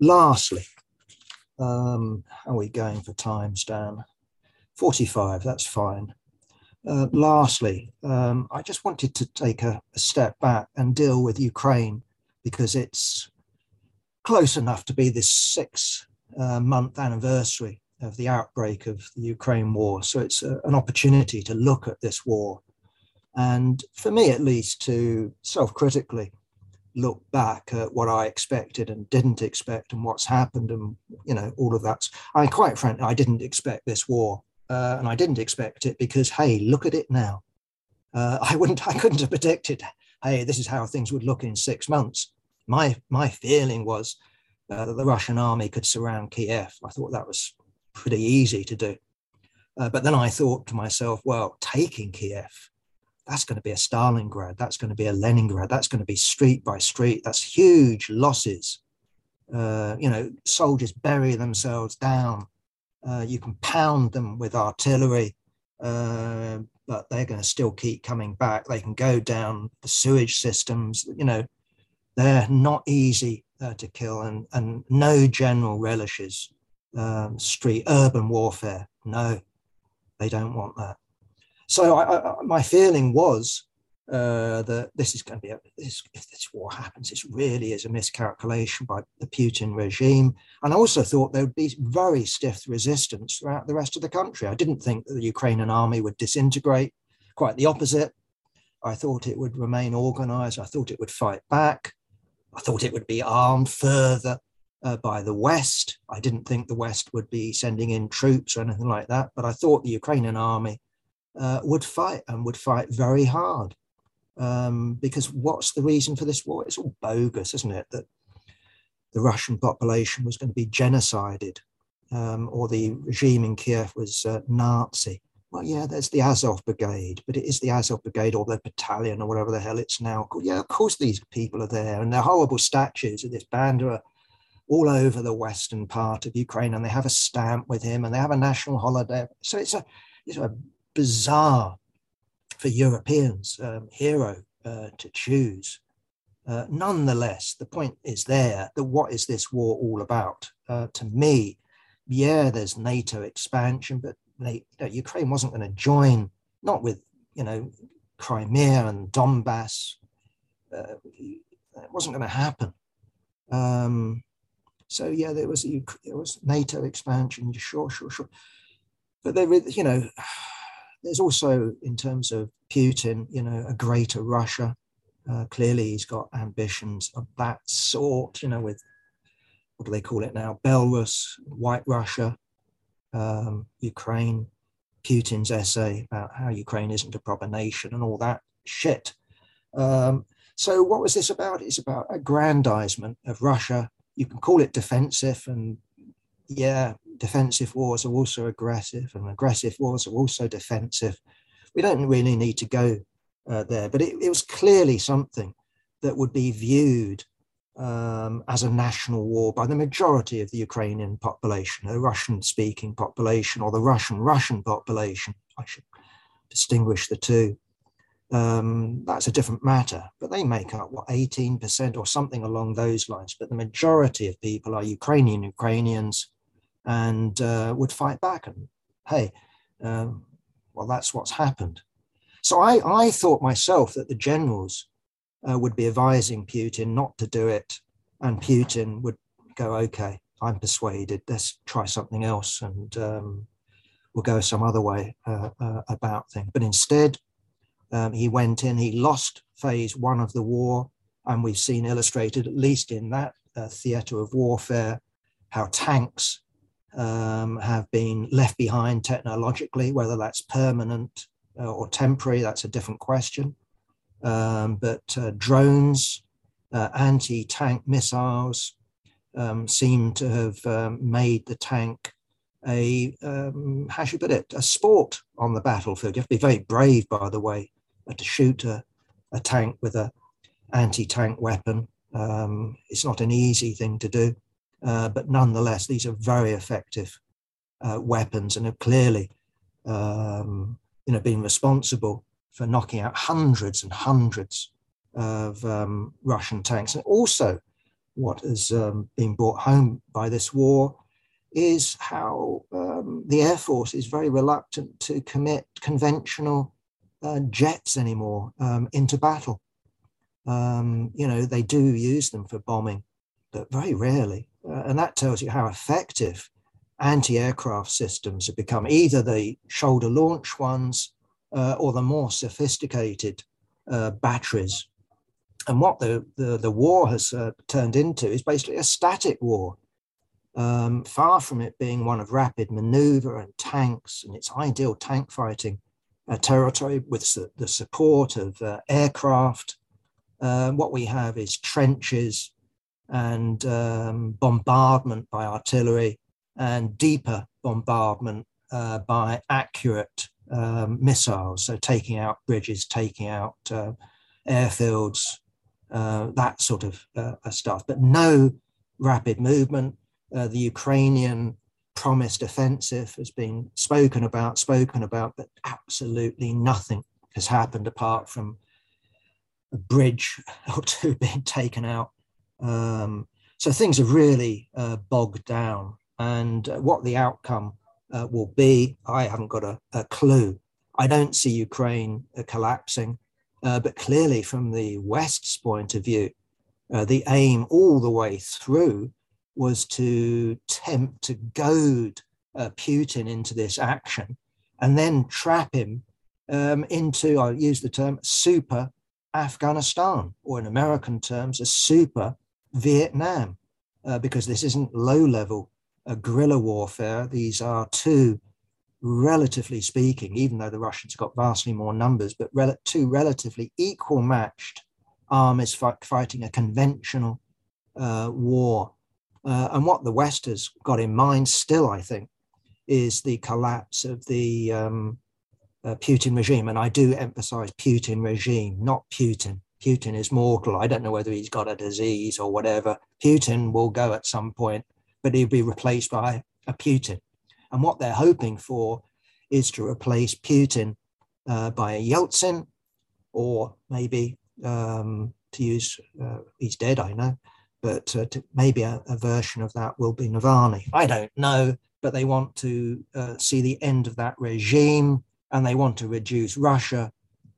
lastly, um, how are we going for times, Stan? 45, that's fine. Uh, lastly, um, I just wanted to take a, a, step back and deal with Ukraine because it's close enough to be this six uh, month anniversary of the outbreak of the Ukraine war. So it's a, an opportunity to look at this war and, for me at least, to self critically look back at what I expected and didn't expect and what's happened and you know all of that. I mean, quite frankly, I didn't expect this war, uh, and I didn't expect it because hey, look at it now. Uh, I wouldn't, I couldn't have predicted. Hey, this is how things would look in six months. My my feeling was uh, that the Russian army could surround Kiev. I thought that was pretty easy to do. Uh, but then I thought to myself, well, taking Kiev that's going to be a Stalingrad, that's going to be a Leningrad, that's going to be street by street. That's huge losses. Uh, you know, soldiers bury themselves down. Uh, you can pound them with artillery, uh, but they're going to still keep coming back. They can go down the sewage systems. You know, they're not easy uh, to kill, and and no general relishes um, street urban warfare. No, they don't want that. So I, I, my feeling was uh, that this is going to be a, this, if this war happens, this really is a miscalculation by the Putin regime. And I also thought there would be very stiff resistance throughout the rest of the country. I didn't think that the Ukrainian army would disintegrate. Quite the opposite. I thought it would remain organized. I thought it would fight back. I thought it would be armed further uh, by the West. I didn't think the West would be sending in troops or anything like that. But I thought the Ukrainian army uh, would fight and would fight very hard. Um, because what's the reason for this war? It's all bogus, isn't it? That the Russian population was going to be genocided um, or the regime in Kiev was uh, Nazi. Well, yeah, there's the Azov Brigade, but it is the Azov Brigade or the battalion or whatever the hell it's now called. Yeah, of course these people are there, and they're horrible statues of this bandera all over the western part of Ukraine, and they have a stamp with him, and they have a national holiday. So it's a it's a bizarre for Europeans um, hero uh, to choose. Uh, nonetheless, the point is there that what is this war all about? Uh, to me, yeah, there's NATO expansion, but they, you know, Ukraine wasn't going to join, not with you know Crimea and Donbass. Uh, it wasn't going to happen. Um, so yeah, there was there was NATO expansion, sure, sure, sure. But there, you know, there's also, in terms of Putin, you know, a greater Russia. Uh, clearly, he's got ambitions of that sort, you know, with what do they call it now? Belarus, White Russia, um, Ukraine, Putin's essay about how Ukraine isn't a proper nation and all that shit. Um, so, what was this about? It's about aggrandizement of Russia. You can call it defensive, and yeah, defensive wars are also aggressive, and aggressive wars are also defensive. We don't really need to go uh, there, but it, it, was clearly something that would be viewed um, as a national war by the majority of the Ukrainian population, the Russian speaking population, or the Russian Russian population. I should distinguish the two. Um, that's a different matter, but they make up what 18% or something along those lines. But the majority of people are Ukrainian Ukrainians and uh, would fight back. And hey, um, well, that's what's happened. So I, I thought myself that the generals uh, would be advising Putin not to do it, and Putin would go, okay, I'm persuaded, let's try something else, and um, we'll go some other way uh, uh, about things. But instead, um, he went in, he lost phase one of the war, and we've seen illustrated, at least in that uh, theatre of warfare, how tanks um, have been left behind technologically, whether that's permanent uh, or temporary, that's a different question. Um, but uh, drones, uh, anti tank missiles um, seem to have um, made the tank a, um, how should I put it, a sport on the battlefield. You have to be very brave, by the way, uh, to shoot a, a tank with an anti tank weapon. Um, it's not an easy thing to do. Uh, but nonetheless, these are very effective uh, weapons and have clearly, um, you know, been responsible for knocking out hundreds and hundreds of um, Russian tanks. And also, what has um, been brought home by this war is how um, the Air Force is very reluctant to commit conventional uh, jets anymore um, into battle. Um, you know, they do use them for bombing, but very rarely. And that tells you how effective anti aircraft systems have become, either the shoulder launch ones uh, or the more sophisticated uh, batteries and what the, the, the war has uh, turned into is basically a static war. Um, far from it being one of rapid maneuver and tanks and its ideal tank fighting uh, territory with su- the support of uh, aircraft. Uh, what we have is trenches and um, bombardment by artillery and deeper bombardment uh, by accurate um, missiles. So taking out bridges, taking out uh, airfields, uh, that sort of stuff, but no rapid movement. the Ukrainian promised offensive has been spoken about, spoken about, but absolutely nothing has happened apart from a bridge or two being taken out. Um, so things are really uh, bogged down. And uh, what the outcome uh, will be, I haven't got a, a, clue. I don't see Ukraine uh, collapsing, uh, but clearly, from the West's point of view, uh, the aim all the way through was to tempt, to goad Putin into this action and then trap him um, into, I'll use the term, super Afghanistan, or in American terms, a super Vietnam, uh, because this isn't low level uh, guerrilla warfare. These are two, relatively speaking, even though the Russians got vastly more numbers, but rel- two relatively equal matched armies fighting a conventional uh, war uh, and what the West has got in mind still, I think, is the collapse of the um, uh, Putin regime. And I do emphasize Putin regime, not Putin. Putin is mortal. I don't know whether he's got a disease or whatever. Putin will go at some point, but he'll be replaced by a Putin. And what they're hoping for is to replace Putin uh, by a Yeltsin, or maybe um, to use, uh, he's dead, I know, but uh, to, maybe a, a, version of that will be Navalny. I don't know, but they want to uh, see the end of that regime and they want to reduce Russia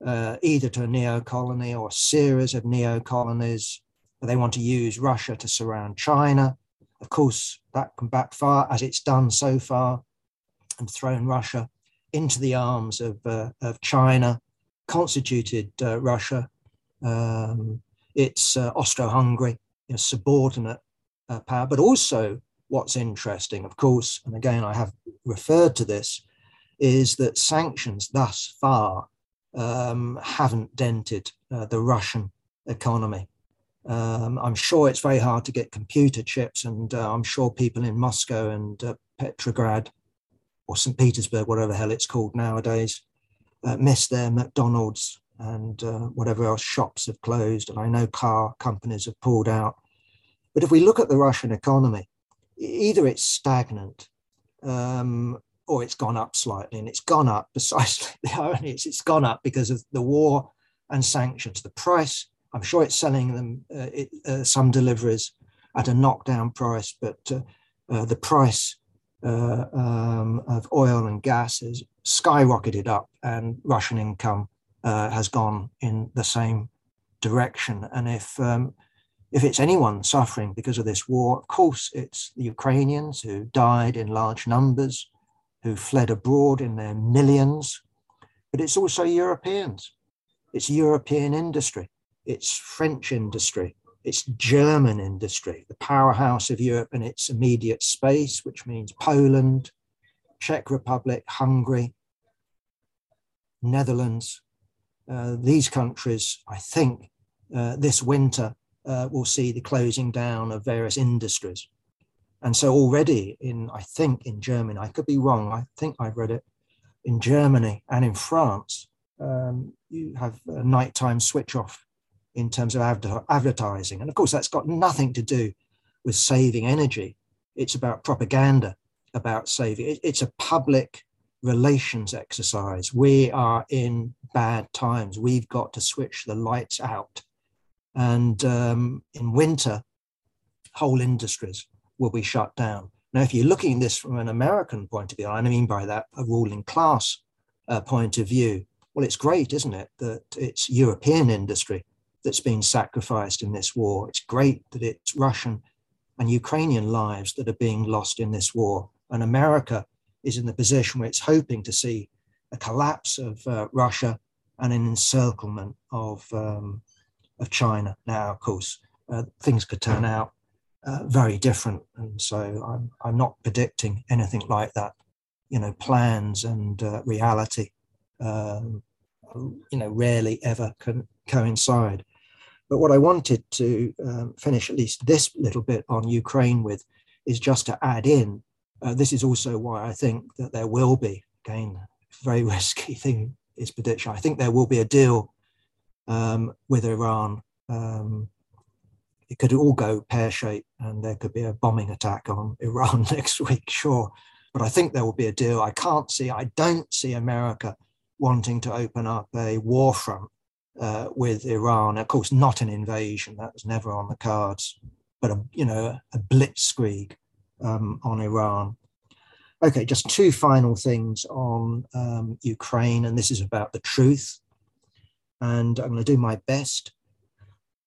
uh, either to a neo colony or a series of neo colonies. They want to use Russia to surround China. Of course, that can backfire as it's done so far and thrown Russia into the arms of, uh, of China, constituted uh, Russia. Um, it's uh, Austro Hungary you know, subordinate uh, power. But also, what's interesting, of course, and again, I have referred to this, is that sanctions thus far um, haven't dented uh, the Russian economy. Um, I'm sure it's very hard to get computer chips, and uh, I'm sure people in Moscow and uh, Petrograd or St. Petersburg, whatever hell it's called nowadays, uh, miss their McDonald's and uh, whatever else shops have closed, and I know car companies have pulled out. But if we look at the Russian economy, either it's stagnant um, or it's gone up slightly, and it's gone up precisely. The irony is it's gone up because of the war and sanctions. The price, I'm sure it's selling them uh, it, uh, some deliveries at a knockdown price, but uh, uh the price uh, um, of oil and gas has skyrocketed up, and Russian income uh, has gone in the same direction. And if um, if it's anyone suffering because of this war, of course it's the Ukrainians who died in large numbers, who fled abroad in their millions, but it's also Europeans. It's European industry, it's French industry, it's German industry, the powerhouse of Europe and its immediate space, which means Poland, Czech Republic, Hungary, Netherlands, uh, these countries, I think, uh, this winter uh, will see the closing down of various industries. And so already in, I think in Germany, I could be wrong, I think I've read it, in Germany and in France, um, you have a nighttime switch off in terms of adver- advertising. And of course, that's got nothing to do with saving energy. It's about propaganda, about saving. It, it's a public relations exercise. We are in bad times. We've got to switch the lights out. And um, in winter, whole industries will be shut down. Now, if you're looking at this from an American point of view, I mean by that a ruling class uh, point of view, well, it's great, isn't it, that it's European industry that's been sacrificed in this war. It's great that it's Russian and Ukrainian lives that are being lost in this war. And America is in the position where it's hoping to see a collapse of uh, Russia and an encirclement of um, of China. Now, of course, uh, things could turn out uh, very different, and so I'm I'm not predicting anything like that. You know, plans and uh, reality, um, you know, rarely ever can coincide. But what I wanted to um, finish at least this little bit on Ukraine with is just to add in. Uh, this is also why I think that there will be again very risky thing is prediction. I think there will be a deal um, with Iran. Um, it could all go pear shaped, and there could be a bombing attack on Iran next week, sure. But I think there will be a deal. I can't see, I don't see America wanting to open up a war front uh, with Iran. Of course, not an invasion, that was never on the cards, but a, you know, a blitzkrieg um, on Iran. Okay, just two final things on um, Ukraine, and this is about the truth. And I'm going to do my best.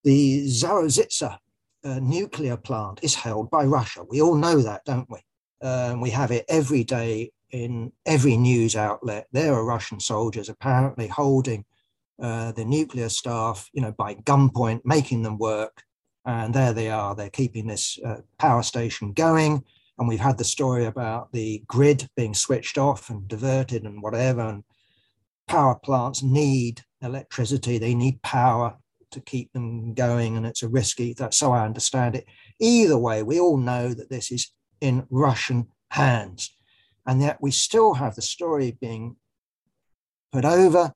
The Zaporizhzhia uh, nuclear plant is held by Russia. We all know that, don't we? Um, we have it every day in every news outlet. There are Russian soldiers apparently holding uh, the nuclear staff, you know, by gunpoint, making them work. And there they are. They're keeping this uh, power station going. And we've had the story about the grid being switched off and diverted and whatever. And power plants need electricity, they need power to keep them going. And it's a risky, that's so I understand it. Either way, we all know that this is in Russian hands. And yet we still have the story being put over.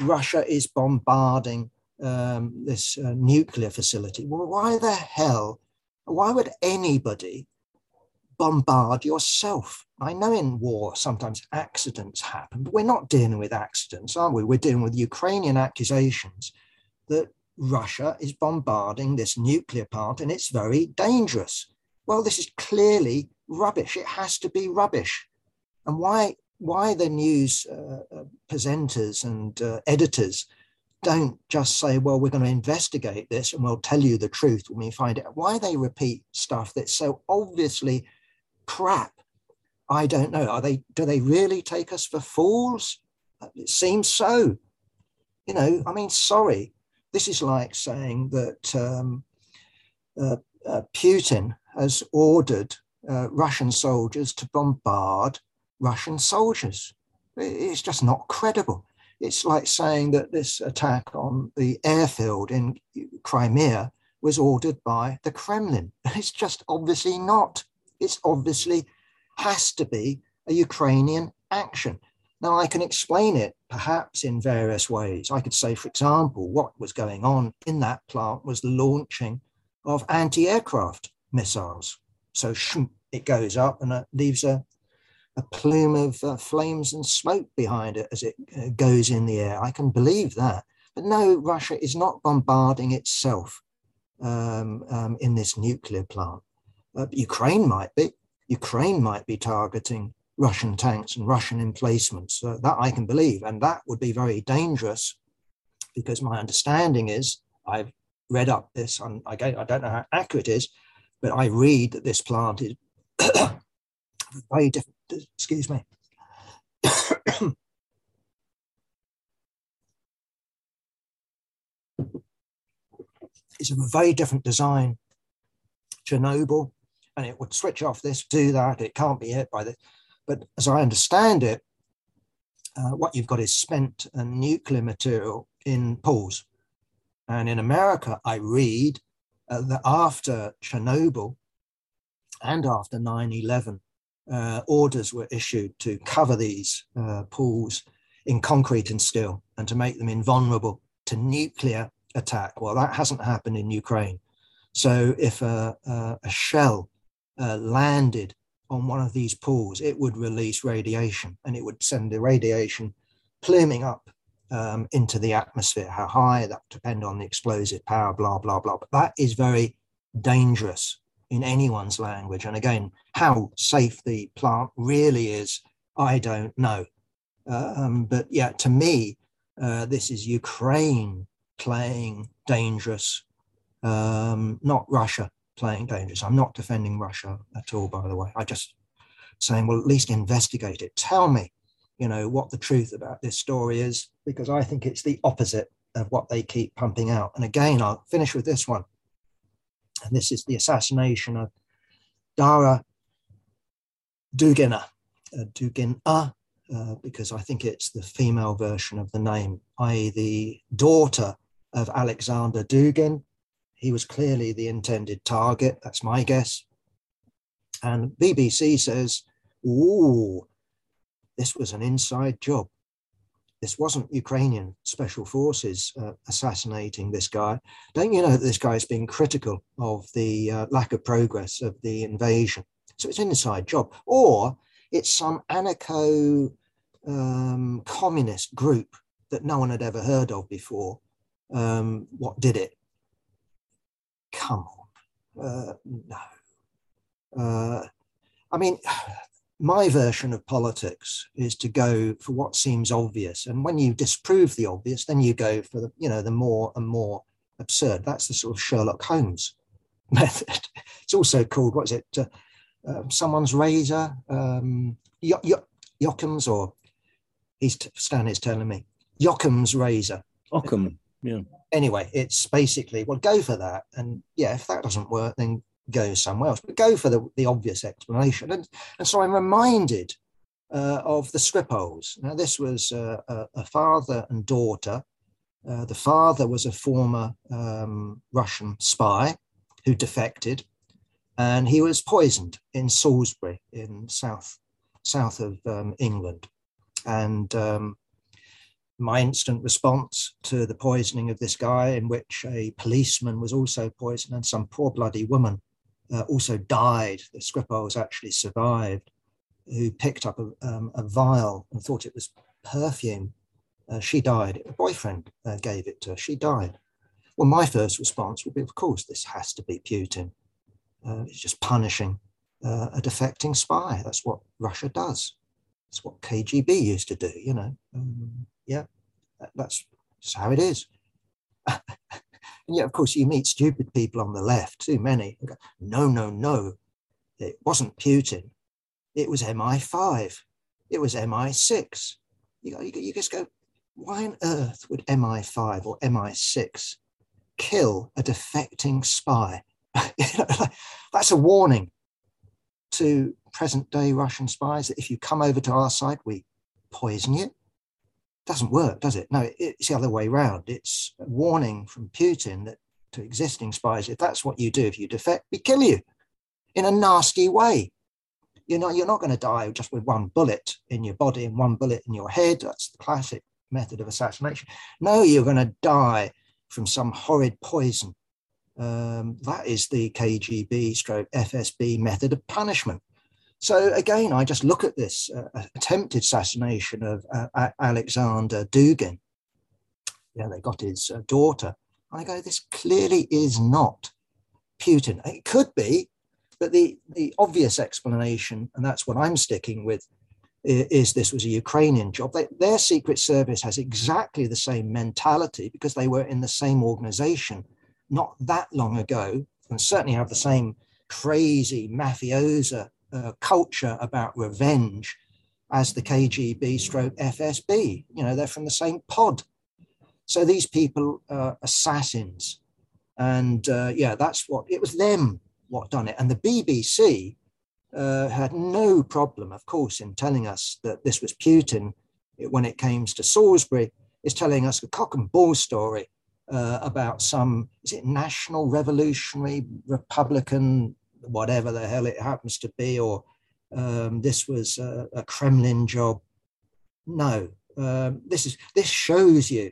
Russia is bombarding um, this uh, nuclear facility. Well, why the hell? Why would anybody bombard yourself. I know in war sometimes accidents happen, but we're not dealing with accidents, are we? We're dealing with Ukrainian accusations that Russia is bombarding this nuclear plant and it's very dangerous. Well, this is clearly rubbish. It has to be rubbish. And why, why the news uh, uh presenters and uh, editors don't just say, well, we're going to investigate this and we'll tell you the truth when we find it. Why they repeat stuff that's so obviously crap. I don't know. Are they? Do they really take us for fools? It seems so. You know, I mean, sorry. This is like saying that um, uh, uh, Putin has ordered uh, Russian soldiers to bombard Russian soldiers. It's just not credible. It's like saying that this attack on the airfield in Crimea was ordered by the Kremlin. It's just obviously not it's obviously has to be a Ukrainian action. Now, I can explain it perhaps in various ways. I could say, for example, what was going on in that plant was the launching of anti aircraft missiles. So it goes up and it leaves a, a plume of uh, flames and smoke behind it as it uh, goes in the air. I can believe that. But no, Russia is not bombarding itself um, um, in this nuclear plant. Uh, Ukraine might be. Ukraine might be targeting Russian tanks and Russian emplacements. Uh, that I can believe. And that would be very dangerous because my understanding is I've read up this, on, I don't know how accurate it is, but I read that this plant is very different. Excuse me. it's a very different design. Chernobyl and it would switch off this, do that. It can't be hit by this. But as I understand it, uh, what you've got is spent uh, nuclear material in pools. And in America, I read uh, that after Chernobyl and after 9 11, uh, orders were issued to cover these uh, pools in concrete and steel and to make them invulnerable to nuclear attack. Well, that hasn't happened in Ukraine. So if a, a, a shell uh, landed on one of these pools, it would release radiation and it would send the radiation pluming up um, into the atmosphere. How high, that would depend on the explosive power, blah, blah, blah. But that is very dangerous in anyone's language. And again, how safe the plant really is, I don't know. Uh, um, but yeah, to me, uh, this is Ukraine playing dangerous, um, not Russia playing dangerous. I'm not defending Russia at all, by the way. I just saying, well, at least investigate it. Tell me, you know, what the truth about this story is, because I think it's the opposite of what they keep pumping out. And again, I'll finish with this one. And this is the assassination of Dara Dugina, uh, Dugina, uh, because I think it's the female version of the name, i.e., the daughter of Alexander Dugin. He was clearly the intended target. That's my guess. And BBC says, ooh, this was an inside job. This wasn't Ukrainian special forces uh, assassinating this guy. Don't you know that this guy has been critical of the uh, lack of progress of the invasion? So it's an inside job. Or it's some anarcho um, communist group that no one had ever heard of before. Um, what did it? Come on. Uh, no. Uh, I mean, my version of politics is to go for what seems obvious, and when you disprove the obvious, then you go for the you know the more and more absurd. That's the sort of Sherlock Holmes method. It's also called what's it? Uh, uh, someone's razor, um, y- y- Yockham's, or he's t- Stan is telling me Yockham's razor. Ockham, yeah. Anyway, it's basically well, go for that, and yeah, if that doesn't work, then go somewhere else, but go for the, the obvious explanation. And, and so I'm reminded uh, of the Skripals. Now, this was uh, a, a, father and daughter. Uh, the father was a former um, Russian spy who defected, and he was poisoned in Salisbury in south south of um, England. And um, my instant response to the poisoning of this guy, in which a policeman was also poisoned and some poor bloody woman uh, also died. The Skripals actually survived, who picked up a, um, a vial and thought it was perfume. Uh, she died. A boyfriend uh, gave it to her. She died. Well, my first response would be, of course, this has to be Putin. Uh, it's just punishing uh, a defecting spy. That's what Russia does. That's what KGB used to do, you know. Um, yeah, that's just how it is. And yet, of course, you meet stupid people on the left, too many. Go, no, no, no. It wasn't Putin. It was MI5. It was MI6. You, go, you, just go, why on earth would MI5 or MI6 kill a defecting spy? you that's a warning to present day Russian spies that if you come over to our side, we poison you doesn't work, does it? No, it's the other way around. It's a warning from Putin that to existing spies, if that's what you do, if you defect, we kill you in a nasty way. You know, you're not going to die just with one bullet in your body and one bullet in your head. That's the classic method of assassination. No, you're going to die from some horrid poison. Um, that is the KGB stroke FSB method of punishment. So again, I just look at this uh, attempted assassination of uh, Alexander Dugin. Yeah, they got his uh, daughter. I go, this clearly is not Putin. It could be, but the, the obvious explanation, and that's what I'm sticking with, is this was a Ukrainian job. They, their secret service has exactly the same mentality because they were in the same organization not that long ago, and certainly have the same crazy mafiosa uh, culture about revenge as the KGB stroke FSB. You know, they're from the same pod. So these people are assassins. And uh, yeah, that's what it was them what done it. And the BBC uh, had no problem, of course, in telling us that this was Putin when it came to Salisbury, is telling us a cock and bull story uh, about some, is it National Revolutionary Republican whatever the hell it happens to be, or um, this was a, a, Kremlin job. No, um, this is this shows you.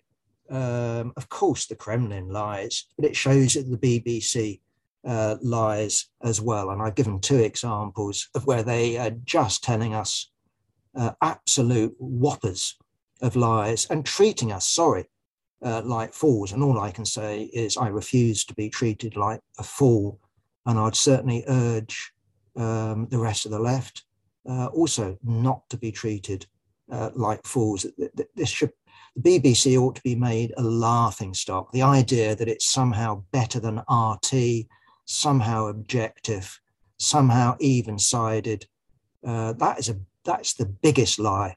Um, of course, the Kremlin lies, but it shows that the BBC uh, lies as well. And I've given two examples of where they are just telling us uh, absolute whoppers of lies and treating us, sorry, uh, like fools. And all I can say is I refuse to be treated like a fool and I'd certainly urge um, the rest of the left uh, also not to be treated uh, like fools. This should, the BBC ought to be made a laughing stock. The idea that it's somehow better than RT, somehow objective, somehow even-sided, uh, that is a that's the biggest lie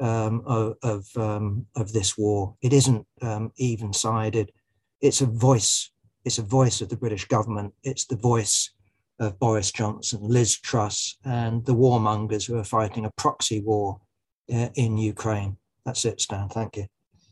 um, of of, um, of, this war. It isn't um, even sided. It's a voice. It's a voice of the British government. It's the voice of Boris Johnson, Liz Truss, and the warmongers who are fighting a proxy war uh, in Ukraine. That's it, Stan. Thank you.